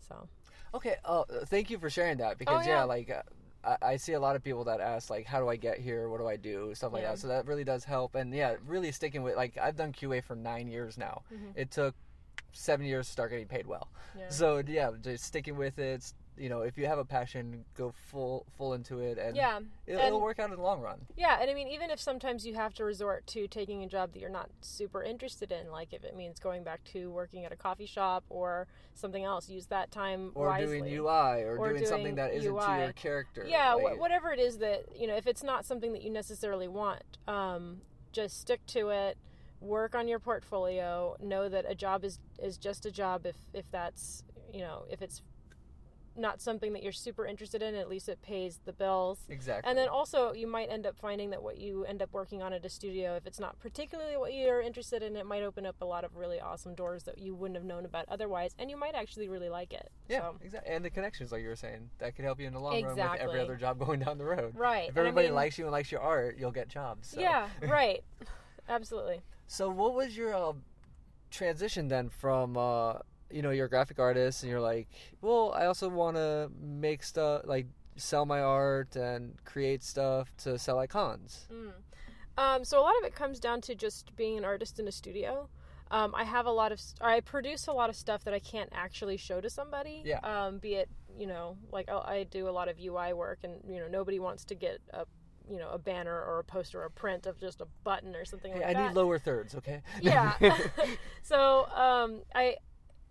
So Okay. Uh, thank you for sharing that because Oh, yeah, yeah. like uh, I, I see a lot of people that ask like, how do I get here? What do I do? Stuff like Yeah. that. So that really does help. And yeah, really sticking with like I've done QA for nine years now. Mhm. It took seven years to start getting paid well. yeah. So yeah, just sticking with it. You know, if you have a passion, go full full into it, and yeah, it'll, and- it'll work out in the long run. Yeah, and I mean, even if sometimes you have to resort to taking a job that you're not super interested in, like if it means going back to working at a coffee shop or something else, use that time Or wisely. doing UI, or, Or doing, something doing that isn't to your character. Yeah, like- wh- whatever it is that you know, if it's not something that you necessarily want, um, just stick to it. Work on your portfolio. Know that a job is is just a job. If if that's you know if it's not something that you're super interested in, at least it pays the bills. exactly. And then also, you might end up finding that what you end up working on at a studio, if it's not particularly what you're interested in, it might open up a lot of really awesome doors that you wouldn't have known about otherwise, and you might actually really like it. yeah, So, exactly. And the connections, like you were saying, that could help you in the long run with every other job going down the road. right. If And I everybody mean- likes you and likes your art, you'll get jobs. So. Yeah, right. Absolutely. So, what was your uh, transition then from, uh, you know, you're a graphic artist and you're like, well, I also want to make stuff, like sell my art and create stuff to sell icons. Mm. Um, so a lot of it comes down to just being an artist in a studio. Um, I have a lot of, or I produce a lot of stuff that I can't actually show to somebody. Yeah. Um, be it, you know, like I, I do a lot of UI work, and you know, nobody wants to get a, you know, a banner or a poster or a print of just a button or something Hey, like I that. I need lower thirds, okay? yeah. so um, I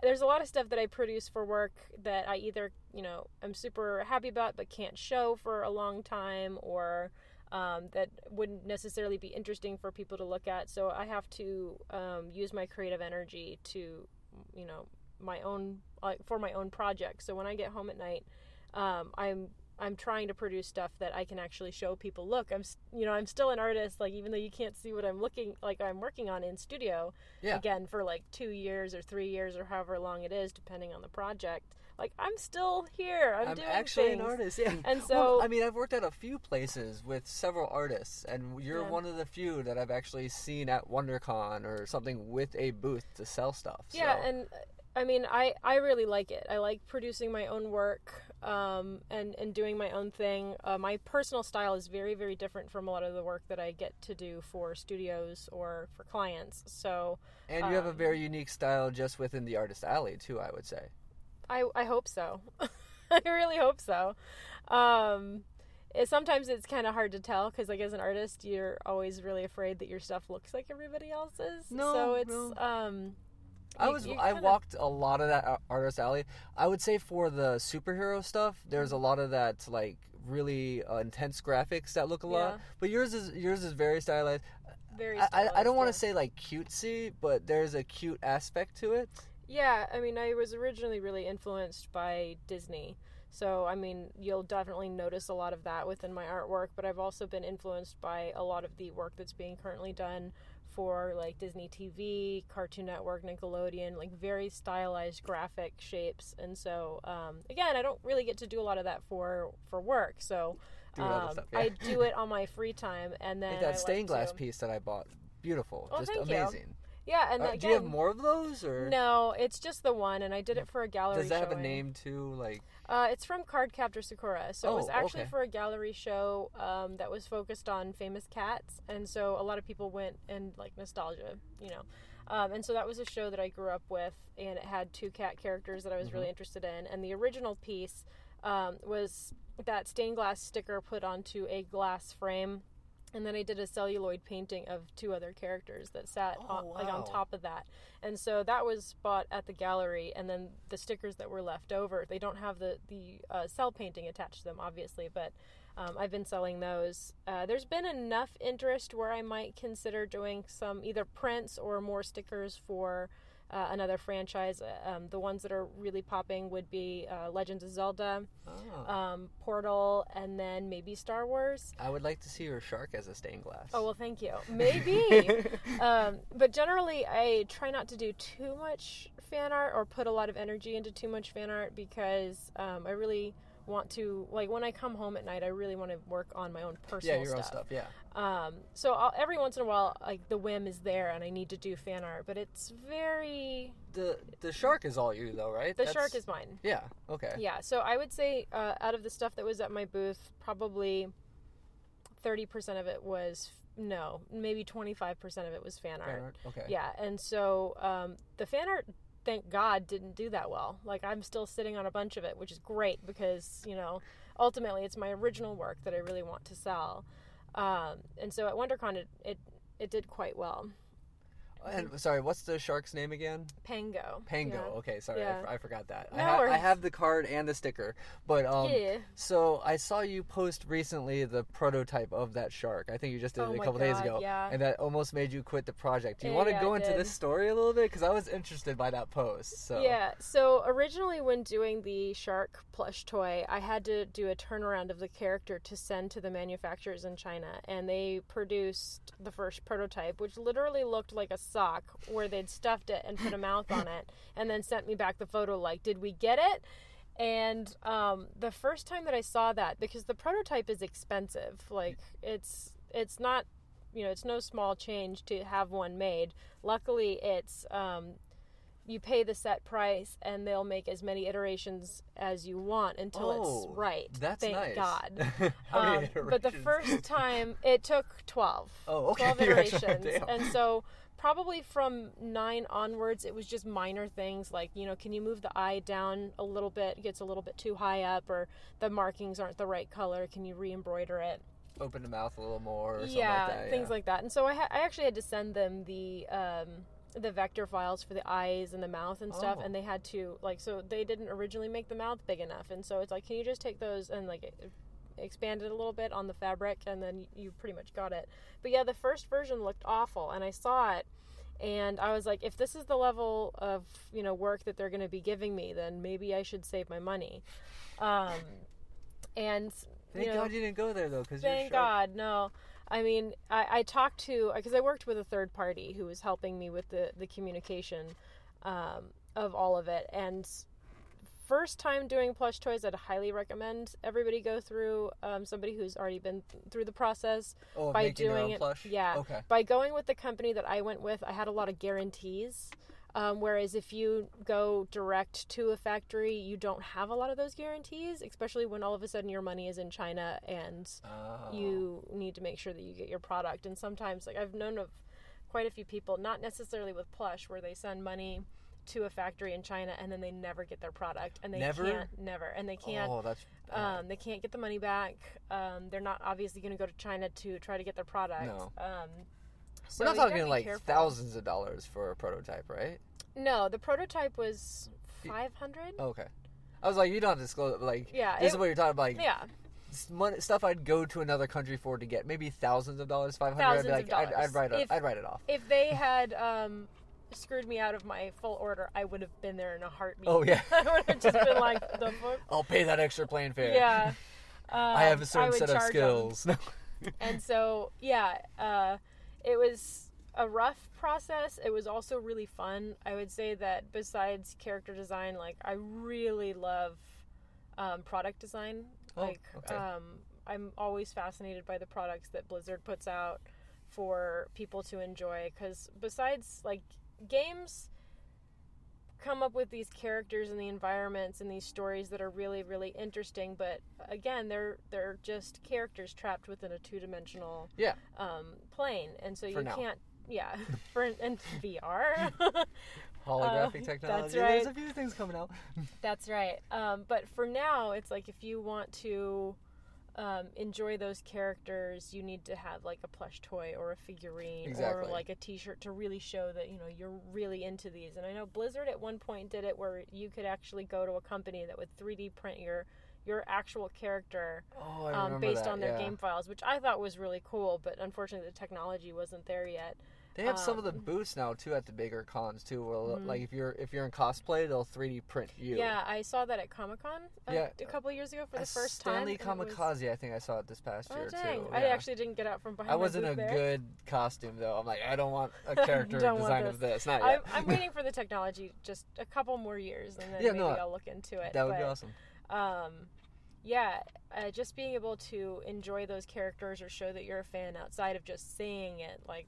there's a lot of stuff that I produce for work that I either you know I'm super happy about but can't show for a long time or um, that wouldn't necessarily be interesting for people to look at. So I have to um, use my creative energy to you know my own like for my own project. So when I get home at night, um, I'm I'm trying to produce stuff that I can actually show people. Look, I'm you know I'm still an artist. Like even though you can't see what I'm looking like I'm working on in studio. Yeah. Again for like two years or three years or however long it is, depending on the project. Like I'm still here. I'm, I'm doing actually things. an artist, yeah. And Well, so I mean, I've worked at a few places with several artists, and you're Yeah. one of the few that I've actually seen at WonderCon or something with a booth to sell stuff. Yeah, so. and uh, I mean, I I really like it. I like producing my own work um, and and doing my own thing. Uh, my personal style is very very different from a lot of the work that I get to do for studios or for clients. So And you have a Um, very unique style just within the artist alley too. I would say. I I hope so. I really hope so. Um, it, sometimes it's kind of hard to tell because, like, as an artist, you're always really afraid that your stuff looks like everybody else's. No, so it's no. um. I was I kinda- walked a lot of that artist alley. I would say for the superhero stuff, there's a lot of that like really uh, intense graphics that look a lot. Yeah. But yours is yours is very stylized. Very. I, I, I don't stylized, want yeah. to say like cutesy, but there's a cute aspect to it. Yeah, I mean, I was originally really influenced by Disney. So, I mean, you'll definitely notice a lot of that within my artwork, but I've also been influenced by a lot of the work that's being currently done for like Disney TV, Cartoon Network, Nickelodeon, like very stylized graphic shapes. And so, um, again, I don't really get to do a lot of that for for work. So, um, stuff, yeah. I do it on my free time and then Like I that like stained glass to- piece that I bought, beautiful, Oh, just thank you. Yeah, and Uh, again, do you have more of those, or No, it's just the one, and I did it for a gallery. does that have a name too? Like, Uh, it's from Cardcaptor Sakura. So it was Oh, actually okay. for a gallery show um, that was focused on famous cats, and so a lot of people went and like nostalgia, you know. Um, and so that was a show that I grew up with, and it had two cat characters that I was Mm-hmm. really interested in. And the original piece um, was that stained glass sticker put onto a glass frame. And then I did a celluloid painting of two other characters that sat Oh, on, like on top of that. And so that was bought at the gallery, and then the stickers that were left over, they don't have the the uh, cell painting attached to them, obviously, but um, I've been selling those. Uh, there's been enough interest where I might consider doing some either prints or more stickers for uh, another franchise. Uh, Um, the ones that are really popping would be uh, Legends of Zelda, oh, um, Portal, and then maybe Star Wars. I would like to see your shark as a stained glass. Oh well, thank you. Maybe, um, but generally, I try not to do too much fan art or put a lot of energy into too much fan art because um, I really want to like when I come home at night, I really want to work on my own yeah, personal your stuff. own stuff. Yeah. Um, so I'll, every once in a while, like the whim is there, and I need to do fan art, but it's very The the shark is all you though, right? the That's- shark is mine. Yeah. Okay. Yeah, so I would say uh, out of the stuff that was at my booth, probably thirty percent of it was no, maybe twenty five percent of it was fan art. Fan art? Okay. Yeah, and so um, the fan art, thank God, didn't do that well. Like I'm still sitting on a bunch of it, which is great because you know ultimately it's my original work that I really want to sell. Um, and so at WonderCon, it, it it did quite well. And sorry, what's the shark's name again? Pango. Pango. Yeah. Okay, sorry, I Yeah. f- I, forgot that. I, ha- I have the card and the sticker, but um, Yeah. so I saw you post recently the prototype of that shark. I think you just did Oh it a couple days ago, yeah. and that almost made you quit the project. Do you want to go into this story a little bit? Because I was interested by that post. So Yeah. So originally, when doing the shark plush toy, I had to do a turnaround of the character to send to the manufacturers in China, and they produced the first prototype, which literally looked like a sock, where they'd stuffed it and put a mouth on it, and then sent me back the photo like, "Did we get it?" And um, the first time that I saw that, because the prototype is expensive, like it's it's not, you know, it's no small change to have one made. Luckily, it's um, you pay the set price and they'll make as many iterations as you want until Oh, it's right. that's Thank nice. God. How many Um, but the first time it took 12. Oh, okay. 12 You actually- iterations. and so probably from 9 onwards it was just minor things like, you know, can you move the eye down a little bit? It gets a little bit too high up or the markings aren't the right color. Can you re-embroider it? open the mouth a little more. Or something yeah, like that, things yeah. like that. And so I, ha- I actually had to send them the um, the vector files for the eyes and the mouth and stuff, Oh. and they had to like so they didn't originally make the mouth big enough, and so it's like, can you just take those and like e- expand it a little bit on the fabric, and then you pretty much got it. But yeah, the first version looked awful, and I saw it. And I was like, if this is the level of you know work that they're going to be giving me, then maybe I should save my money. Um, and Thank you know, God you didn't go there though, because Thank God, no. I mean, I, I talked to because I worked with a third party who was helping me with the the communication um, of all of it. And first time doing plush toys, I'd highly recommend everybody go through um, somebody who's already been th- through the process Oh, by doing it. plush? Yeah, Okay. by going with the company that I went with, I had a lot of guarantees. Um, whereas if you go direct to a factory, you don't have a lot of those guarantees, especially when all of a sudden your money is in China and Oh. you need to make sure that you get your product. And sometimes, like I've known of quite a few people, not necessarily with plush, where they send money to a factory in China and then they never get their product and they Never? can't never and they can't Oh, that's. bad. um, they can't get the money back. Um, they're not obviously going to go to China to try to get their product. No. Um, so We're not talking like careful. thousands of dollars for a prototype, right? No, the prototype was five hundred. Okay. I was like, you don't have to disclose. Like, Yeah, this it- is what you're talking about. Like, Yeah, stuff I'd go to another country for to get, maybe thousands of dollars, five hundred. I'd be like, I'd. I'd write it. If- I'd write it off. if they had um, screwed me out of my full order, I would have been there in a heartbeat. Oh yeah. I would have just been like the fuck. I'll pay that extra plane fare. Yeah. I have Um, a certain would set of skills. and so yeah uh, it was a rough process it was also really fun i would say that besides character design like i really love um, product design Oh, like okay. um, i'm always fascinated by the products that blizzard puts out for people to enjoy because besides like games come up with these characters and the environments and these stories that are really really interesting but again they're they're just characters trapped within a two-dimensional Yeah. um, plane and so you can't yeah for and VR Holographic Uh, technology. that's right. There's a few things coming out. That's right. Um, but for now, it's like if you want to um, enjoy those characters, you need to have like a plush toy or a figurine Exactly. or like a T-shirt to really show that you know you're really into these. And I know Blizzard at one point did it where you could actually go to a company that would 3D print your your actual character Oh, um, based that, on their yeah. game files, which I thought was really cool. But unfortunately, the technology wasn't there yet. They have some of the um, booths now too at the bigger cons too. Where Mhm. like if you're if you're in cosplay, they'll 3D print you. Yeah, I saw that at Comic Con a, Yeah. a couple years ago for the first time. Stan Lee it was- Comikaze, I think I saw it this past Oh year dang! too. I actually didn't get out from behind. I wasn't a there. good costume though. I'm like, I don't want a character design of this. Not I'm, yet. I'm waiting for the technology just a couple more years, and then Yeah, maybe no, I'll look into it. that would but, be awesome. Um, yeah, uh, just being able to enjoy those characters or show that you're a fan outside of just saying it, like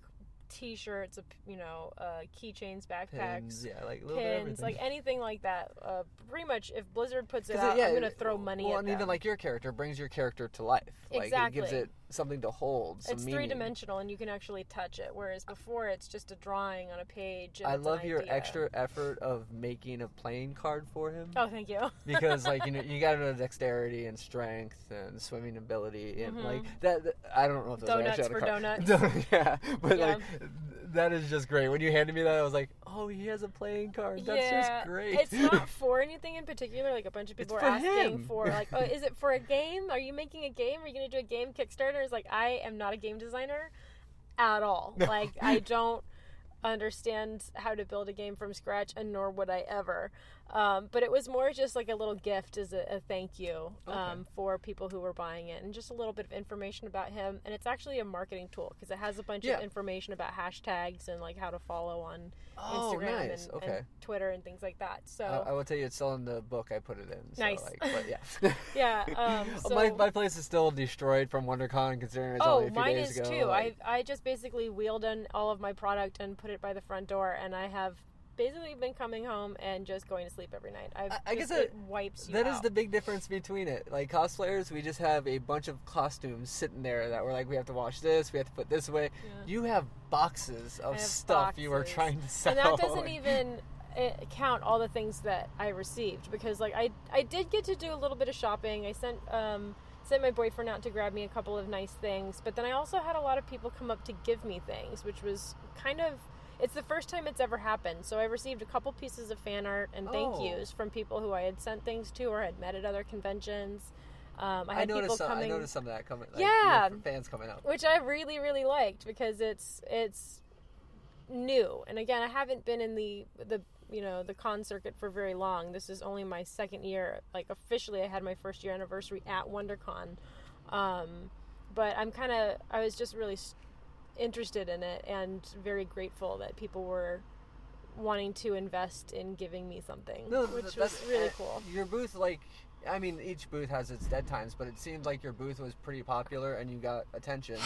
T-shirts, you know, uh, keychains, backpacks. Pins, yeah, like a little bit of Pins, like anything like that. Uh, pretty much, if Blizzard puts it out, yeah, I'm gonna throw money Well, at and them. even like your character brings your character to life. Like it gives Exactly. it something to hold. It's three dimensional, and you can actually touch it. Whereas before, it's just a drawing on a page. I it's love your idea. extra effort of making a playing card for him. Oh, thank you. because like you know you got to know dexterity and strength and swimming ability and Mhm. like that, that- I don't know if those are Donuts actually for donuts. yeah, but Yeah. like that is just great. When you handed me that, I was like, oh, he has a playing card. That's yeah, just great. it's not for anything in particular. Like a bunch of It's people for are asking him. for like, oh, is it for a game? Are you making a game? Are you gonna do a game Kickstarter? It's like I am not a game designer at all. Like I don't understand how to build a game from scratch, and nor would I ever. Um, but it was more just like a little gift as a, a thank you um, Okay. for people who were buying it, and just a little bit of information about him. And it's actually a marketing tool because it has a bunch Yeah. of information about hashtags and like how to follow on oh, Instagram nice. and, okay. and Twitter and things like that. So I, I will tell you, it's still in the book I put it in. So, Nice. Like, but yeah. yeah, um, so my my place is still destroyed from WonderCon, considering it's oh, only a few mine days is ago. too. like- I I just basically wheeled in all of my product and put it by the front door, and I have basically been coming home and just going to sleep every night. I've I- guess it wipes you That is out. the big difference between it. Like cosplayers, we just have a bunch of costumes sitting there that we're like, we have to wash this, we have to put this away. Yeah. You have boxes of have stuff you are trying to sell. and that doesn't even uh, count all the things that I received because like I I did get to do a little bit of shopping. I sent um sent my boyfriend out to grab me a couple of nice things, but then I also had a lot of people come up to give me things, which was kind of it's the first time it's ever happened. So I received a couple pieces of fan art and thank Oh. yous from people who I had sent things to or had met at other conventions. Um, I I, had people noticed. Some, coming I noticed some of that coming. Like, Yeah. fans coming out, which I really really liked because it's it's new. And again, I haven't been in the the you know the con circuit for very long. This is only my second year. Like officially, I had my first year anniversary at WonderCon. Um, but I'm kind of I was just really interested in it and very grateful that people were wanting to invest in giving me something, No, which was really uh, cool. Your booth, like, I mean, each booth has its dead times, but it seemed like your booth was pretty popular and you got attention,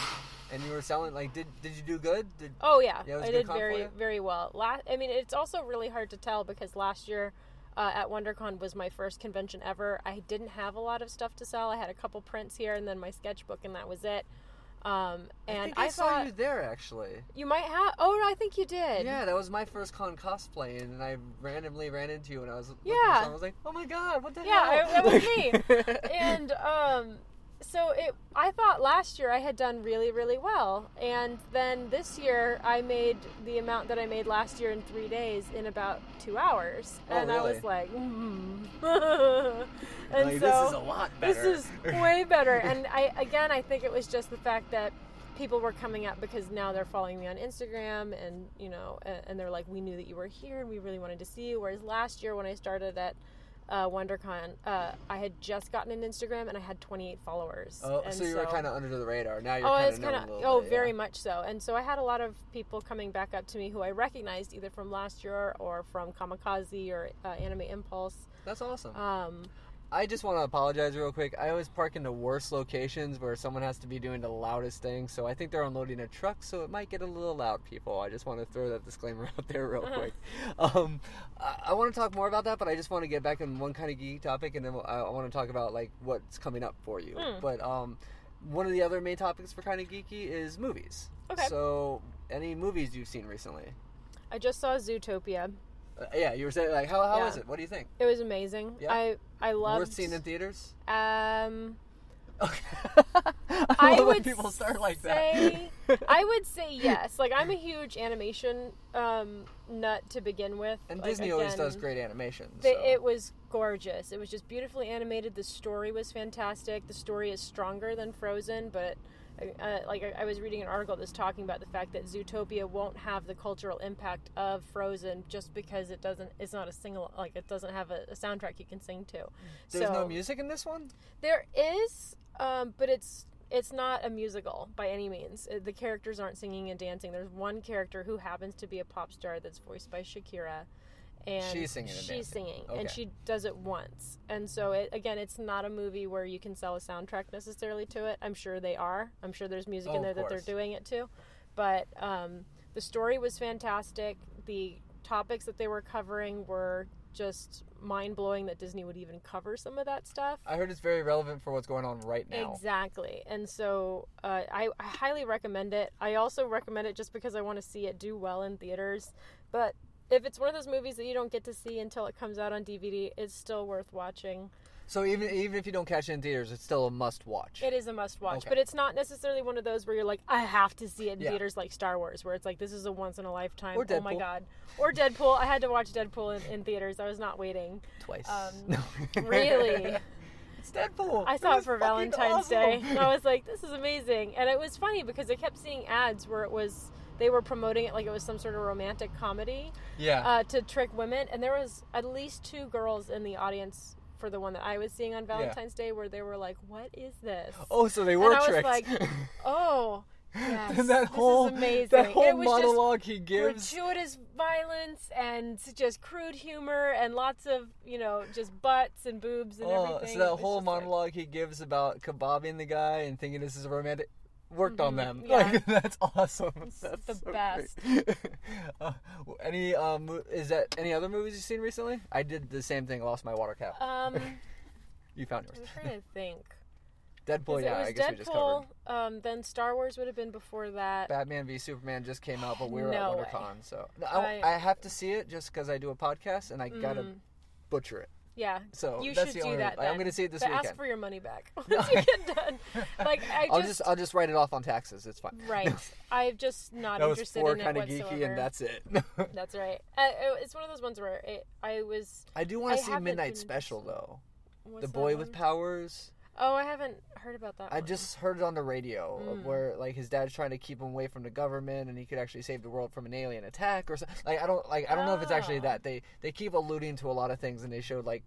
and you were selling. Like, did did you do good? Did Oh yeah, Yeah, I did very very well. Last, I mean, it's also really hard to tell because last year uh, at WonderCon was my first convention ever. I didn't have a lot of stuff to sell. I had a couple prints here and then my sketchbook, and that was it. Um, I and think I, I, saw thought you there actually. you might have. Oh no, I think you did. Yeah, that was my first con cosplaying, and I randomly ran into you when I was Yeah. I was like, "Oh my god, what the Yeah, hell?" it- that was me. and um, so it. I thought last year I had done really, really well, and then this year I made the amount that I made last year in three days in about two hours, Oh, and I was like, mm. and like, so this is a lot better. this is way better. And I again, I think it was just the fact that people were coming up because now they're following me on Instagram, and you know, and, and they're like, we knew that you were here, and we really wanted to see you. Whereas last year when I started at uh, WonderCon, uh, I had just gotten an Instagram and I had 28 followers. Oh, and so you were kind of under the radar. Now you're Oh, kind of kinda, oh, bit, very yeah. much so. And so I had a lot of people coming back up to me who I recognized either from last year or from Comikaze or uh, Anime Impulse. That's awesome. Um, I just want to apologize real quick. I always park in the worst locations where someone has to be doing the loudest thing. So I think they're unloading a truck, so it might get a little loud, people. I just want to throw that disclaimer out there real Uh-huh. quick. Um, I, I want to talk more about that, but I just want to get back on one kind of geeky topic, and then I, I want to talk about like what's coming up for you. Mm. But um, one of the other main topics for kind of geeky is movies. Okay. So any movies you've seen recently? I just saw Zootopia. Uh, yeah, you were saying like how how Yeah. is it? What do you think? It was amazing. Yeah? I I loved. Worth seeing in theaters? Um, I, I would people start like say, that. I would say yes. Like I'm a huge animation um, nut to begin with. and Like, Disney always does great animation. the- so. It was gorgeous. It was just beautifully animated. The story was fantastic. The story is stronger than Frozen, but uh, like I, I was reading an article that's talking about the fact that Zootopia won't have the cultural impact of Frozen just because it doesn't. It's not a single like it doesn't have a, a soundtrack you can sing to. There's so, no music in this one. There is, um, but it's it's not a musical by any means. Uh, The characters aren't singing and dancing. There's one character who happens to be a pop star that's voiced by Shakira, and She's singing and she's singing, Okay. and she does it once. And so, it, again, it's not a movie where you can sell a soundtrack necessarily to it. I'm sure they are. I'm sure there's music Oh, in there that they're doing it to, but um, the story was fantastic. The topics that they were covering were just mind blowing that Disney would even cover some of that stuff. I heard it's very relevant for what's going on right now. Exactly. And so uh, I, I highly recommend it. I also recommend it just because I want to see it do well in theaters. But if it's one of those movies that you don't get to see until it comes out on DVD, it's still worth watching. So even even if you don't catch it in theaters, it's still a must watch. It is a must watch, Okay. but it's not necessarily one of those where you're like, I have to see it in Yeah. theaters like Star Wars, where it's like, this is a once in a lifetime. Or Oh my God. Or Deadpool. I had to watch Deadpool in, in theaters. I was not waiting. Twice. Um, Really? it's Deadpool. I saw it was for Valentine's Day. And I was like, this is amazing. And it was funny because I kept seeing ads where it was they were promoting it like it was some sort of romantic comedy yeah. uh, to trick women. And there was at least two girls in the audience for the one that I was seeing on Valentine's Day where they were like, "What is this?" oh, so they were I was like, Oh, yes, And that whole that whole it was just monologue he gives. gratuitous violence and just crude humor and lots of you know just butts and boobs and Oh, everything. so that whole just like- monologue he gives about kebabbing the guy and thinking this is a romantic worked on Mhm, them. yeah. Like that's awesome. It's That's the so best. uh, any um is that any other movies you've seen recently? I did the same thing. Lost my water cap. Um, you found yours. I'm trying to think. Deadpool, Yeah, I guess we just Deadpool. covered. Um, then Star Wars would have been before that. Batman v Superman just came out, but we were No at way. WonderCon, so I, I- I have to see it just because I do a podcast and I gotta Mm, butcher it. Yeah, So you should do that. I'm gonna see it this but weekend. ask for your money back once you get done. Like I I'll just, just I'll just write it off on taxes. It's fine. right. I'm just not that was interested four in it kind of geeky, and that's it. That's right. Uh, it's one of those ones where it, I was. I do want to see Midnight Special though. what's the boy with powers. Oh, I haven't heard about that. I one. just heard it on the radio Mm. where like his dad's trying to keep him away from the government, and he could actually save the world from an alien attack or something. Like I don't like I don't know if it's actually Oh. that. They they keep alluding to a lot of things, and they showed like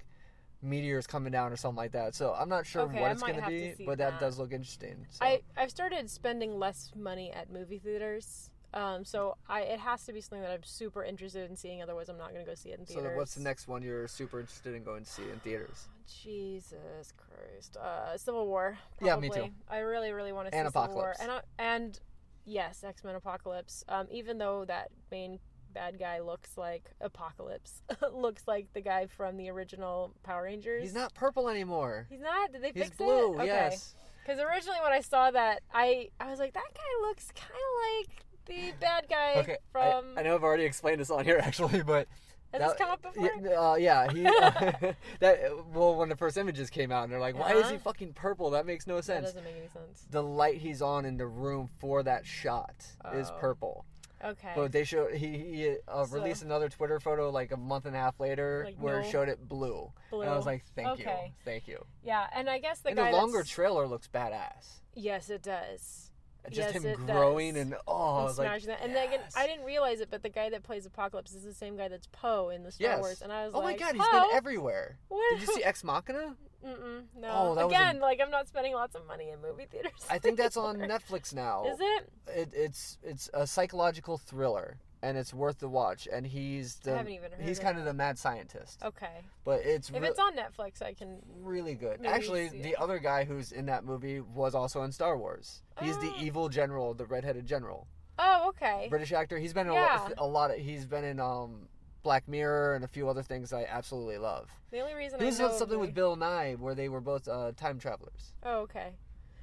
meteors coming down or something like that. So I'm not sure Okay, what I it's gonna be, but that. that. does look interesting. So. I I've started spending less money at movie theaters. Um, so I it has to be something that I'm super interested in seeing. Otherwise, I'm not going to go see it in theaters. so what's the next one you're super interested in going to see in theaters? Jesus Christ. Uh, Civil War. Yeah, me probably. too. I really, really want to see And Civil War. Apocalypse. And I, and yes, X Men Apocalypse. Um, even though that main bad guy looks like Apocalypse, looks like the guy from the original Power Rangers. He's not purple anymore. He's not. Did they He's fix blue. it? Okay. Yes. Because originally when I saw that, I I was like, that guy looks kind of like the bad guy Okay. I- from. I, know I've already explained this on here actually, but Has that- this come up before? Yeah, uh, yeah he uh, that well when the first images came out and they're like, why is he Uh-huh. fucking purple? That makes no that sense. doesn't make any sense. The light he's on in the room for that shot is Oh. purple. Okay. But they showed he, he uh, So- released another Twitter photo like a month and a half later Like, where no. it showed it blue. Blue. And I was like, thank you, thank you. yeah, and I guess the and guy the longer that's- trailer looks badass. Yes, it does. Just Yes, him it growing does. and oh, I and was like, smashing that. And then again. I didn't realize it, but the guy that plays Apocalypse is the same guy that's Poe in the Star Yes. Wars. And I was Oh like, oh my god, he's Poe? been everywhere. What? Did you see Ex Machina? Mm-mm, no. Oh, that was a- again, like I'm not spending lots of money in movie theaters. I think that's on. Netflix now. Is it? It, it's it's a psychological thriller, and it's worth the watch. And he's I the haven't even heard he's kind of the mad scientist, Okay. but it's If re- it's on Netflix, I can. really good. Actually, the it. other guy who's in that movie was also in Star Wars. He's the Oh. evil general, the redheaded general, Oh, okay. British actor. He's been in a, Yeah. lot, a lot of. He's been in um Black Mirror and a few other things I absolutely love. The only reason He I was know something with Bill Nighy where they were both uh, time travelers. Oh, okay.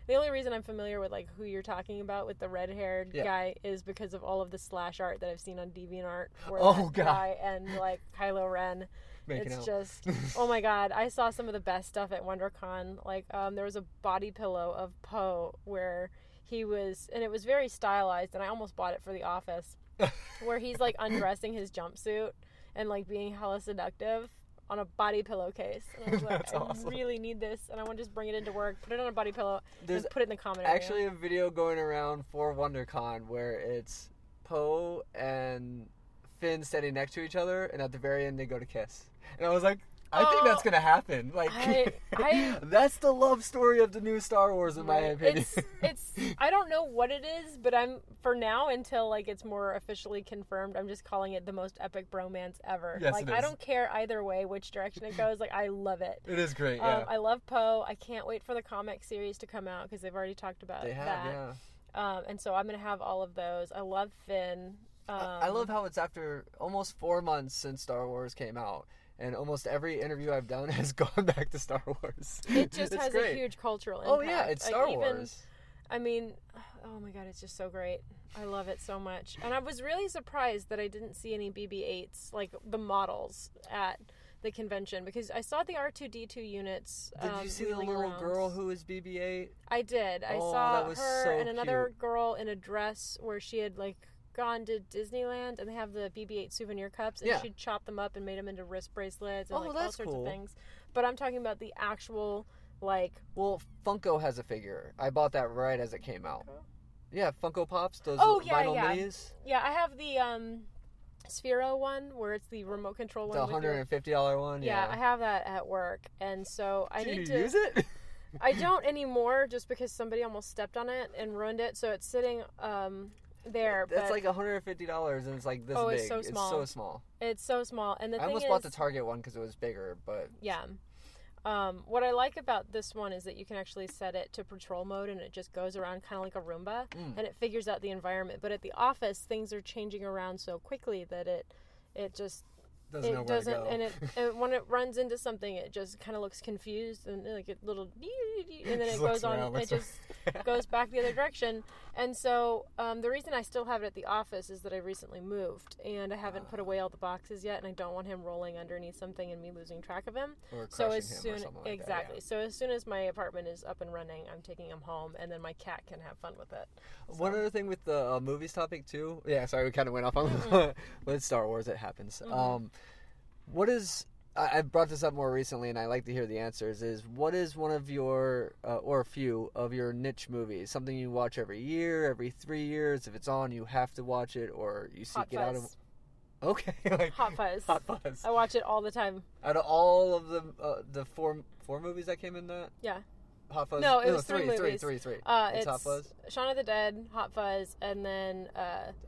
The only reason I'm familiar with like who you're talking about with the red-haired Yeah. guy is because of all of the slash art that I've seen on DeviantArt. Where Oh, that God. guy and like Kylo Ren. Making it's out. just oh my god! I saw some of the best stuff at WonderCon. Like um, there was a body pillow of Poe where he was, and it was very stylized, and I almost bought it for the office, where he's like undressing his jumpsuit and like being hella seductive on a body pillowcase. And I was like, That's I awesome. really need this, and I want to just bring it into work, put it on a body pillow, There's and put it in the comment area. actually a video going around for WonderCon where it's Poe and Finn standing next to each other, and at the very end they go to kiss. And I was like, I think Oh, that's gonna happen. Like, I- I- that's the love story of the new Star Wars, in my opinion. It's it's I don't know what it is, but I'm for now until like it's more officially confirmed. I'm just calling it the most epic bromance ever. Yes, like I don't care either way which direction it goes. Like I love it. it is great. Um, Yeah, I love Poe. I can't wait for the comic series to come out because they've already talked about they have. that. Yeah, Um, and so I'm gonna have all of those. I love Finn. Um, I I love how it's after almost four months since Star Wars came out. And almost every interview I've done has gone back to Star Wars. it just has great. a huge cultural impact. Oh yeah, it's Star even, Wars. I mean, oh my god, it's just so great. I love it so much. And I was really surprised that I didn't see any BB-8s, like the models, at the convention because I saw the R2D2 units. Did um, you see the little around. girl who was BB-8? I did. I Oh, saw her so and another cute. girl in a dress where she had like gone to Disneyland and they have the BB-8 souvenir cups and Yeah. she'd chopped them up and made them into wrist bracelets and Oh, like all sorts cool. of things. But I'm talking about the actual like Well, Funko has a figure. I bought that right as it came out. Funko? Yeah, Funko Pops, those Oh, yeah, vinyl yeah. minis. Yeah, I have the um Sphero one where it's the remote control one. The with hundred and fifty dollar one. yeah, Yeah, I have that at work, and so I Do need you to use it? I don't anymore, just because somebody almost stepped on it and ruined it. So it's sitting um there. That's like hundred and fifty dollars, and it's like this Oh, big. it's so small. It's so small. it's so small, and the I almost is, bought the Target one because it was bigger, but yeah. Um, what I like about this one is that you can actually set it to patrol mode and it just goes around kind of like a Roomba Mm. and it figures out the environment. But at the office, things are changing around so quickly that it it just doesn't it doesn't and it, it when it runs into something it just kind of looks confused and like a little and then it goes on around, it just goes back the other direction and so um, the reason i still have it at the office is that i recently moved and i haven't put away all the boxes yet and i don't want him rolling underneath something and me losing track of him or so as soon like that, exactly so as soon as my apartment is up and running i'm taking him home and then my cat can have fun with it yeah. One other thing with the uh, movies topic too. Yeah, sorry, we kind of went off on with Star Wars. It happens. Mhm. Um, what is I, I brought this up more recently, and I like to hear the answers. Is what is one of your uh, or a few of your niche movies? Something you watch every year, every three years. If it's on, you have to watch it, or you seek hot it out of. Okay, like hot fuzz Hot Fuzz. i watch it all the time Out of all of the uh, the four four movies that came in that, yeah Hot Fuzz. No, it was three, three three, movies. three, three. Uh, it's, it's, Hot Fuzz. Shaun of the Dead, Hot Fuzz, and then uh,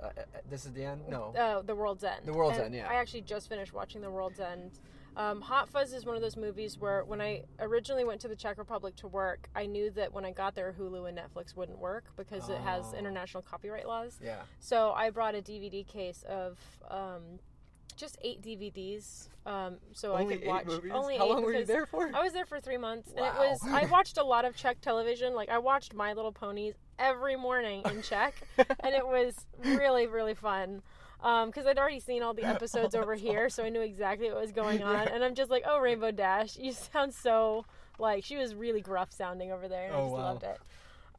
Uh, uh, this is the end. No. uh, The World's End. The World's And End, yeah. I actually just finished watching The World's End. Um, Hot Fuzz is one of those movies where when I originally went to the Czech Republic to work, I knew that when I got there, Hulu and Netflix wouldn't work because it has Oh. international copyright laws. yeah. So I brought a DVD case of um, just eight DVDs, um, so only I could eight watch movies. only How eight long were you there for? I was there for three months, and it was. I watched a lot of Czech television. Like I watched My Little Ponies every morning in Czech, and it was really really fun. Because I'd already seen all the episodes Oh, over here, so I knew exactly what was going on. Right. And I'm just like, oh, Rainbow Dash, you sound so like she was really gruff sounding over there, and I Oh, just wow. loved it.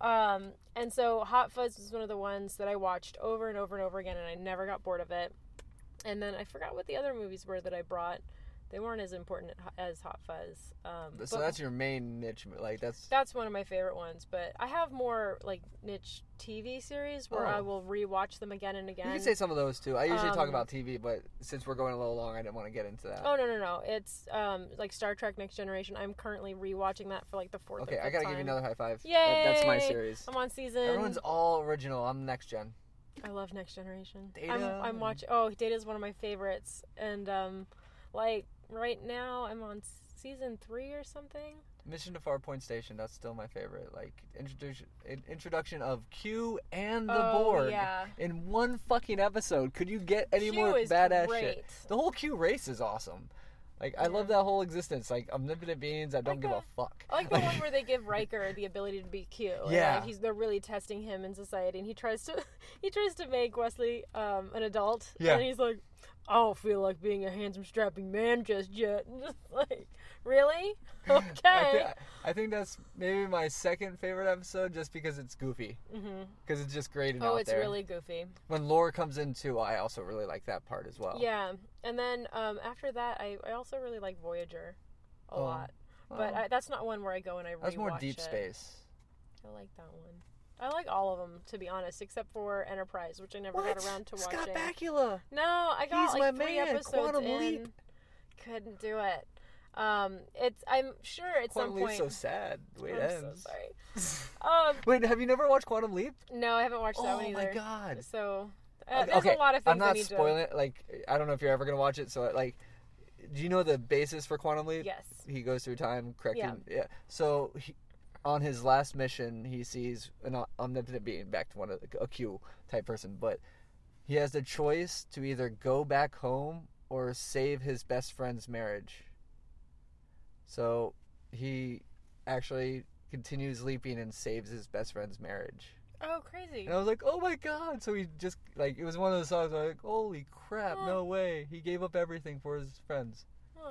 Um, and so Hot Fuzz was one of the ones that I watched over and over and over again, and I never got bored of it. And then I forgot what the other movies were that I brought. They weren't as important as Hot Fuzz. Um, so that's your main niche. Like that's. that's one of my favorite ones. But I have more like niche TV series where Oh. I will rewatch them again and again. You can say some of those too. I usually talk Um, about TV, but since we're going a little long, I didn't want to get into that. Oh no no no! It's um like Star Trek Next Generation. I'm currently rewatching that for like the fourth. okay, I gotta give you another high five. That- that's my series. I'm on season. Everyone's all original. I'm next gen. I love Next Generation. Data I'm, I'm watching. Oh, Data is one of my favorites, and um, like right now I'm on season three or something. Mission to Farpoint Station. That's still my favorite. Like introduction, introduction of Q and the oh Borg yeah, in one fucking episode. Could you get any Q more badass great. shit? The whole Q race is awesome. Like I love that whole existence. Like omnipotent beings that don't Like give the- a fuck. I like the one where they give Riker the ability to be cute. Yeah. like, he's they're really testing him in society, and he tries to he tries to make Wesley um, an adult. Yeah. and he's like, I don't feel like being a handsome, strapping man just yet. And just like, really? I, Okay. I think that's maybe my second favorite episode, just because it's goofy. Because it's just great and Oh, it's there. really goofy. When Lore comes in too, I also really like that part as well. Yeah, and then um, after that, I, I also really like Voyager a Oh. lot, but Oh, I, that's not one where I go and I rewatch that's more deep it. space. I like that one. I like all of them to be honest, except for Enterprise, which I never got around to Scott watching. Bakula. No, I got He's like my three man, episodes Quantum in. Leap. Couldn't do it. Um, it's I'm sure at Quantum some Leap's point. so sad. the way it I'm so ends. sorry. Um, Wait, have you never watched Quantum Leap? no, I haven't watched that oh one my god. So uh, there's okay, a lot of things I'm not spoiling it. Like, I don't know if you're ever gonna watch it. So, like, do you know the basis for Quantum. Leap? Yes. He goes through time, correcting. Yeah. So, he, on his last mission, he sees an omnipotent being, back to one of the, a Q type person, but he has the choice to either go back home or save his best friend's marriage. So, he actually continues leaping and saves his best friend's marriage. Oh, crazy. And I was like, oh my god. So he just, like, it was one of those songs where I was like, holy crap, Huh. no way. He gave up everything for his friends.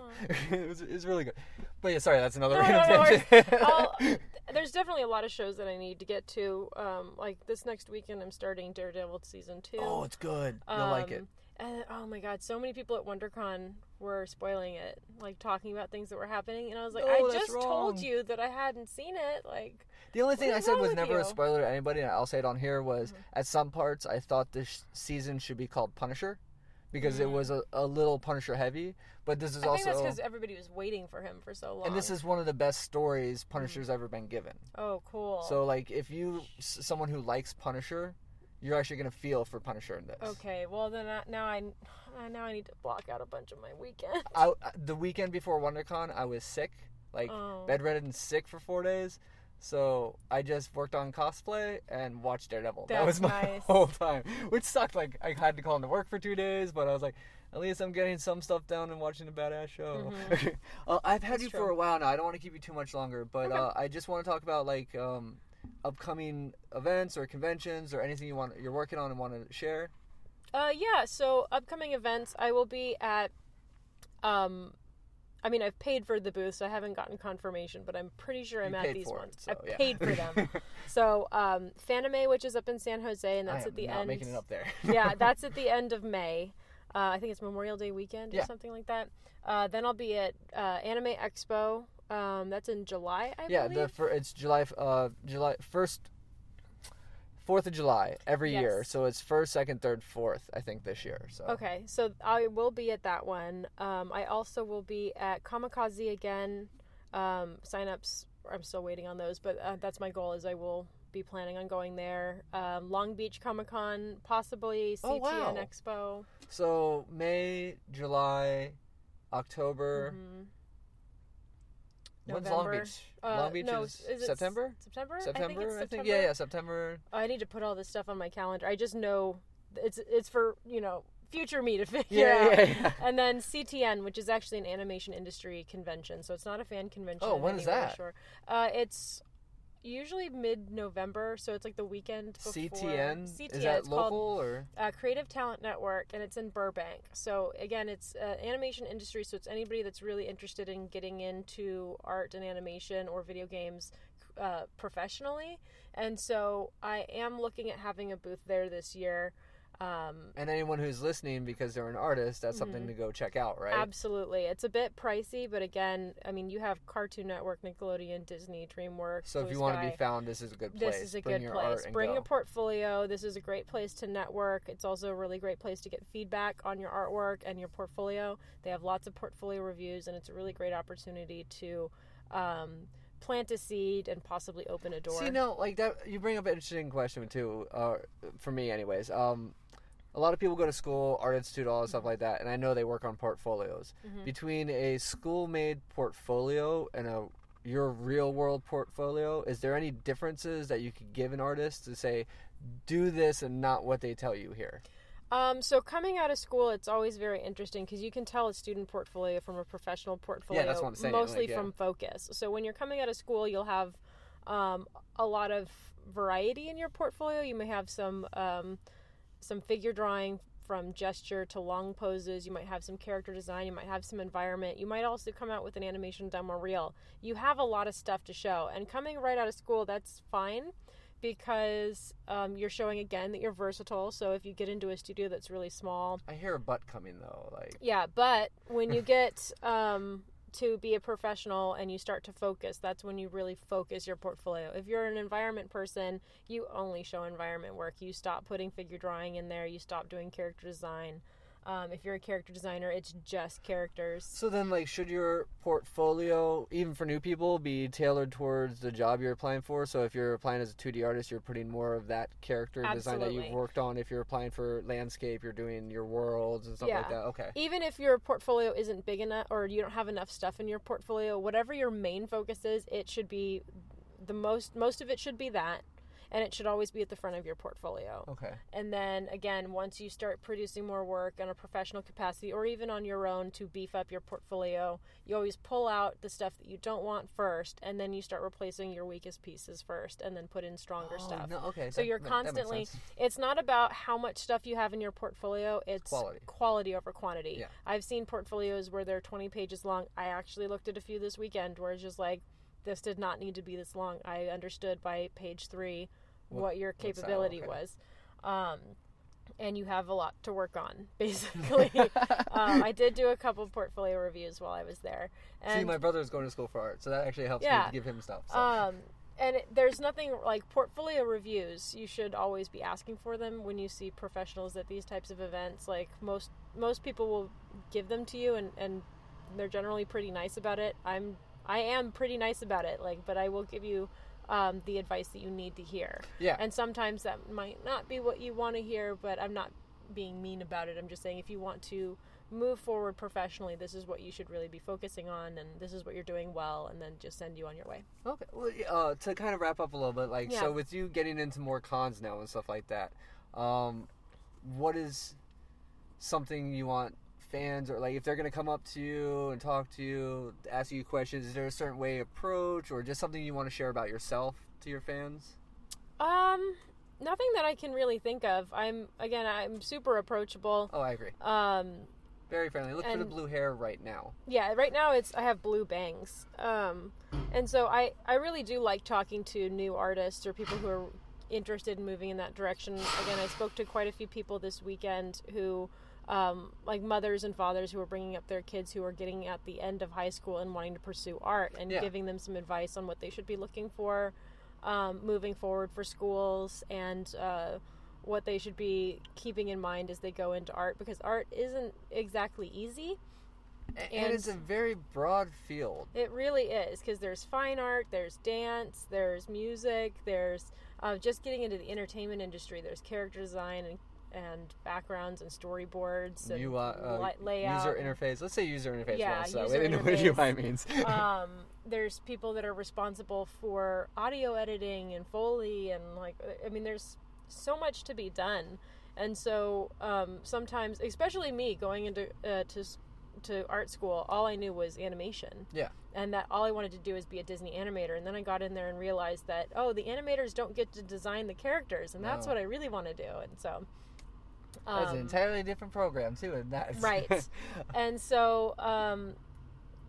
It, was, it was really good. But yeah, sorry, that's another No, no, random no. There's definitely a lot of shows that I need to get to. Um, like this next weekend, I'm starting Daredevil season two. oh, it's good. You'll like it. Um, And oh my god, so many people at WonderCon were spoiling it, like talking about things that were happening, and I was like, No, I just wrong. told you that I hadn't seen it. Like, The only thing I said was never a spoiler to anybody, and I'll say it on here, was Mhm. at some parts I thought this season should be called Punisher because it Mhm. was a, a little Punisher heavy. But this is I also. because everybody was waiting for him for so long. and this is one of the best stories Punisher's ever been given. oh cool. So, like, if you, someone who likes Punisher, you're actually going to feel for Punisher in this. okay, well then I, now I uh, now I need to block out a bunch of my weekend. I, the weekend before WonderCon, I was sick, like Oh. bedridden sick for four days. So I just worked on cosplay and watched Daredevil. that was my nice. whole time, which sucked. Like I had to call into work for two days, but I was like, at least I'm getting some stuff done and watching a badass show. uh, I've had That's you for a while now. I don't want to keep you too much longer, but Okay. uh, I just want to talk about like um, upcoming events or conventions or anything you want you're working on and want to share. Uh, yeah. So upcoming events, I will be at. Um, I mean, I've paid for the booths. I haven't gotten confirmation, but I'm pretty sure I'm You at these for it, ones. so, I yeah. paid for them. so, um, Fanime, which is up in San Jose, and that's at the end. making it up there. yeah, that's at the end of May. Uh, I think it's Memorial Day weekend or Yeah. something like that. Uh, then I'll be at uh, Anime Expo. Um, that's in July, I believe. yeah, believe. the fir- it's July uh July first, Fourth of July every year. So it's first, second, third, fourth. I think this year. So Okay, so I will be at that one. Um, I also will be at Comikaze again. Um, signups, I'm still waiting on those, but uh, that's my goal. Is I will be planning on going there. Um, Long Beach Comic Con, possibly CTN Oh, wow. Expo. So May, July, October. Mhm. When's Long November. Beach? Uh, Long Beach no, is, is September. September. September, I think September. Yeah, yeah, September. I need to put all this stuff on my calendar. I just know it's it's for you know future me to figure Yeah, out. yeah, yeah. And then CTN, which is actually an animation industry convention, so it's not a fan convention. Oh, when is any way or that? Sure. Uh, it's usually mid-November, so it's like the weekend before. CTN. CTN. Is that it's local called or? uh, Creative Talent Network, and it's in Burbank. So again, it's uh, animation industry, so it's anybody that's really interested in getting into art and animation or video games uh, professionally. And so I am looking at having a booth there this year. Um, And anyone who's listening because they're an artist, that's something Mhm. to go check out, right? Absolutely. It's a bit pricey, but again, I mean, you have Cartoon Network, Nickelodeon, Disney, DreamWorks. So if Blue you want to be found, this is a good place. This is a Bring good your place. Bring go. a portfolio. This is a great place to network. It's also a really great place to get feedback on your artwork and your portfolio. They have lots of portfolio reviews, and it's a really great opportunity to um, plant a seed and possibly open a door. See, no, like that. You bring up an interesting question too. Uh, for me, anyways. Um, a lot of people go to school, art institute, all that stuff like that, and I know they work on portfolios. Mm-hmm. Between a school-made portfolio and a your real-world portfolio, is there any differences that you could give an artist to say, do this and not what they tell you here? Um, so coming out of school, it's always very interesting because you can tell a student portfolio from a professional portfolio, yeah, that's what I'm saying, mostly like, yeah. from focus. So when you're coming out of school, you'll have um, a lot of variety in your portfolio. You may have some um, some figure drawing from gesture to long poses. You might have some character design. You might have some environment. You might also come out with an animation demo reel. You have a lot of stuff to show. And coming right out of school, that's fine because um, you're showing again that you're versatile. So if you get into a studio that's really small, I hear a butt coming though. Like, yeah. But when you get um, to be a professional and you start to focus, that's when you really focus your portfolio. If you're an environment person, you only show environment work. You stop putting figure drawing in there. You stop doing character design. Um, if you're a character designer, it's just characters. so then, like, should your portfolio, even for new people, be tailored towards the job you're applying for? So if you're applying as a 2D artist, you're putting more of that character design that you've worked on. If you're applying for landscape, you're doing your worlds and stuff like that. Okay. even if your portfolio isn't big enough or you don't have enough stuff in your portfolio whatever your main focus is it should be the most most of it should be that and it should always be at the front of your portfolio Okay. and then again once you start producing more work on a professional capacity or even on your own to beef up your portfolio you always pull out the stuff that you don't want first and then you start replacing your weakest pieces first and then put in stronger Oh, stuff no, okay. so that- you're that- that makes constantly it's not about how much stuff you have in your portfolio it's quality. quality over quantity Yeah. i've seen portfolios where they're 20 pages long i actually looked at a few this weekend where it's just like this did not need to be this long i understood by page three what, What- your capability okay. was um, and you have a lot to work on basically um, i did do a couple portfolio reviews while i was there and See, my brother is going to school for art, so that actually helps me Yeah. to give him stuff. So. um, and it, there's nothing like portfolio reviews. You should always be asking for them when you see professionals at these types of events. Like most most people will give them to you, and and they're generally pretty nice about it. I'm I am pretty nice about it. Like, but I will give you um, the advice that you need to hear. yeah. And sometimes that might not be what you want to hear, but I'm not being mean about it. I'm just saying if you want to move forward professionally, this is what you should really be focusing on, and this is what you're doing well, and then just send you on your way. Okay. Well, uh, to kind of wrap up a little bit, like, Yeah. so with you getting into more cons now and stuff like that, um, what is something you want fans or like if they're gonna come up to you and talk to you, ask you questions? Is there a certain way approach or just something you want to share about yourself to your fans? Um, nothing that I can really think of. I'm again, I'm super approachable. Oh, I agree. Um, Very friendly. Look for the blue hair right now. yeah, right now it's I have blue bangs. Um, and so I I really do like talking to new artists or people who are interested in moving in that direction. Again, I spoke to quite a few people this weekend who. Um, like mothers and fathers who are bringing up their kids who are getting at the end of high school and wanting to pursue art and Yeah. giving them some advice on what they should be looking for um, moving forward for schools and uh, what they should be keeping in mind as they go into art because art isn't exactly easy. And, And- it's a very broad field. It really is because there's fine art, there's dance, there's music, there's uh, just getting into the entertainment industry. There's character design and, and backgrounds and storyboards and You uh, li- uh, layout. user interface. Let's say user interface. Yeah, once, so user way they know what. UI means. um, there's people that are responsible for audio editing and foley and like I mean there's so much to be done and so um, sometimes especially me going into uh, to to art school all I knew was animation yeah. and that all I wanted to do is be a Disney animator and then I got in there and realized that oh the animators don't get to design the characters and that's No. what I really want to do and so That's an um, entirely different program too, and that's Right. and so um,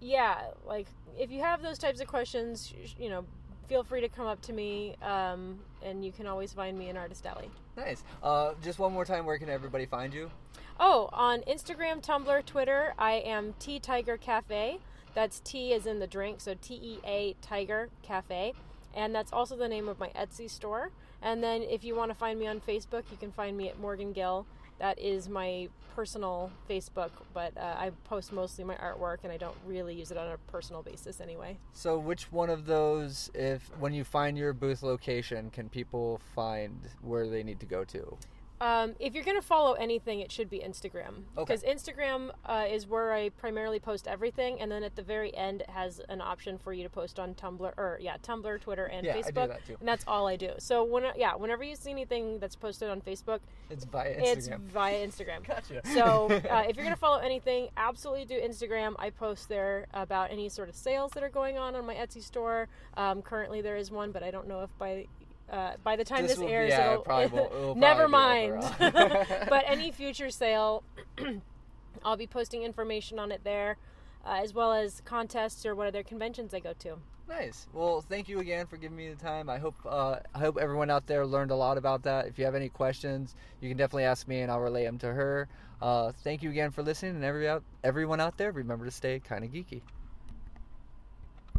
yeah like if you have those types of questions you know feel free to come up to me um, and you can always find me in artist alley nice. Uh, just one more time, where can everybody find you? oh on instagram tumblr twitter i am Tea Tiger Cafe that's t is in the drink so t-e-a tiger cafe and that's also the name of my etsy store And then if you want to find me on Facebook, you can find me at Morghan Gill. That is my personal Facebook, but uh, I post mostly my artwork, and I don't really use it on a personal basis anyway. So, which one of those, if when you find your booth location, can people find where they need to go to? Um, if you're going to follow anything, it should be Instagram. Okay. Because Instagram uh, is where I primarily post everything, and then at the very end, it has an option for you to post on Tumblr, or yeah, Tumblr, Twitter, and Yeah, I do Facebook. that too. And that's all I do. So when yeah, whenever you see anything that's posted on Facebook, It's via it's Instagram. via Instagram. Gotcha. So uh, if you're gonna follow anything, absolutely do Instagram. I post there about any sort of sales that are going on on my Etsy store. Um, currently, there is one, but I don't know if by uh, by the time This this, will airs, yeah, probably will- it'll never probably mind. but any future sale, I'll be posting information on it there, uh, as well as contests or what other conventions I go to. Nice. Well, thank you again for giving me the time. I hope uh, I hope everyone out there learned a lot about that. If you have any questions, you can definitely ask me, and I'll relay them to her. Uh, thank you again for listening, and every out, everyone out there, remember to stay kind of geeky.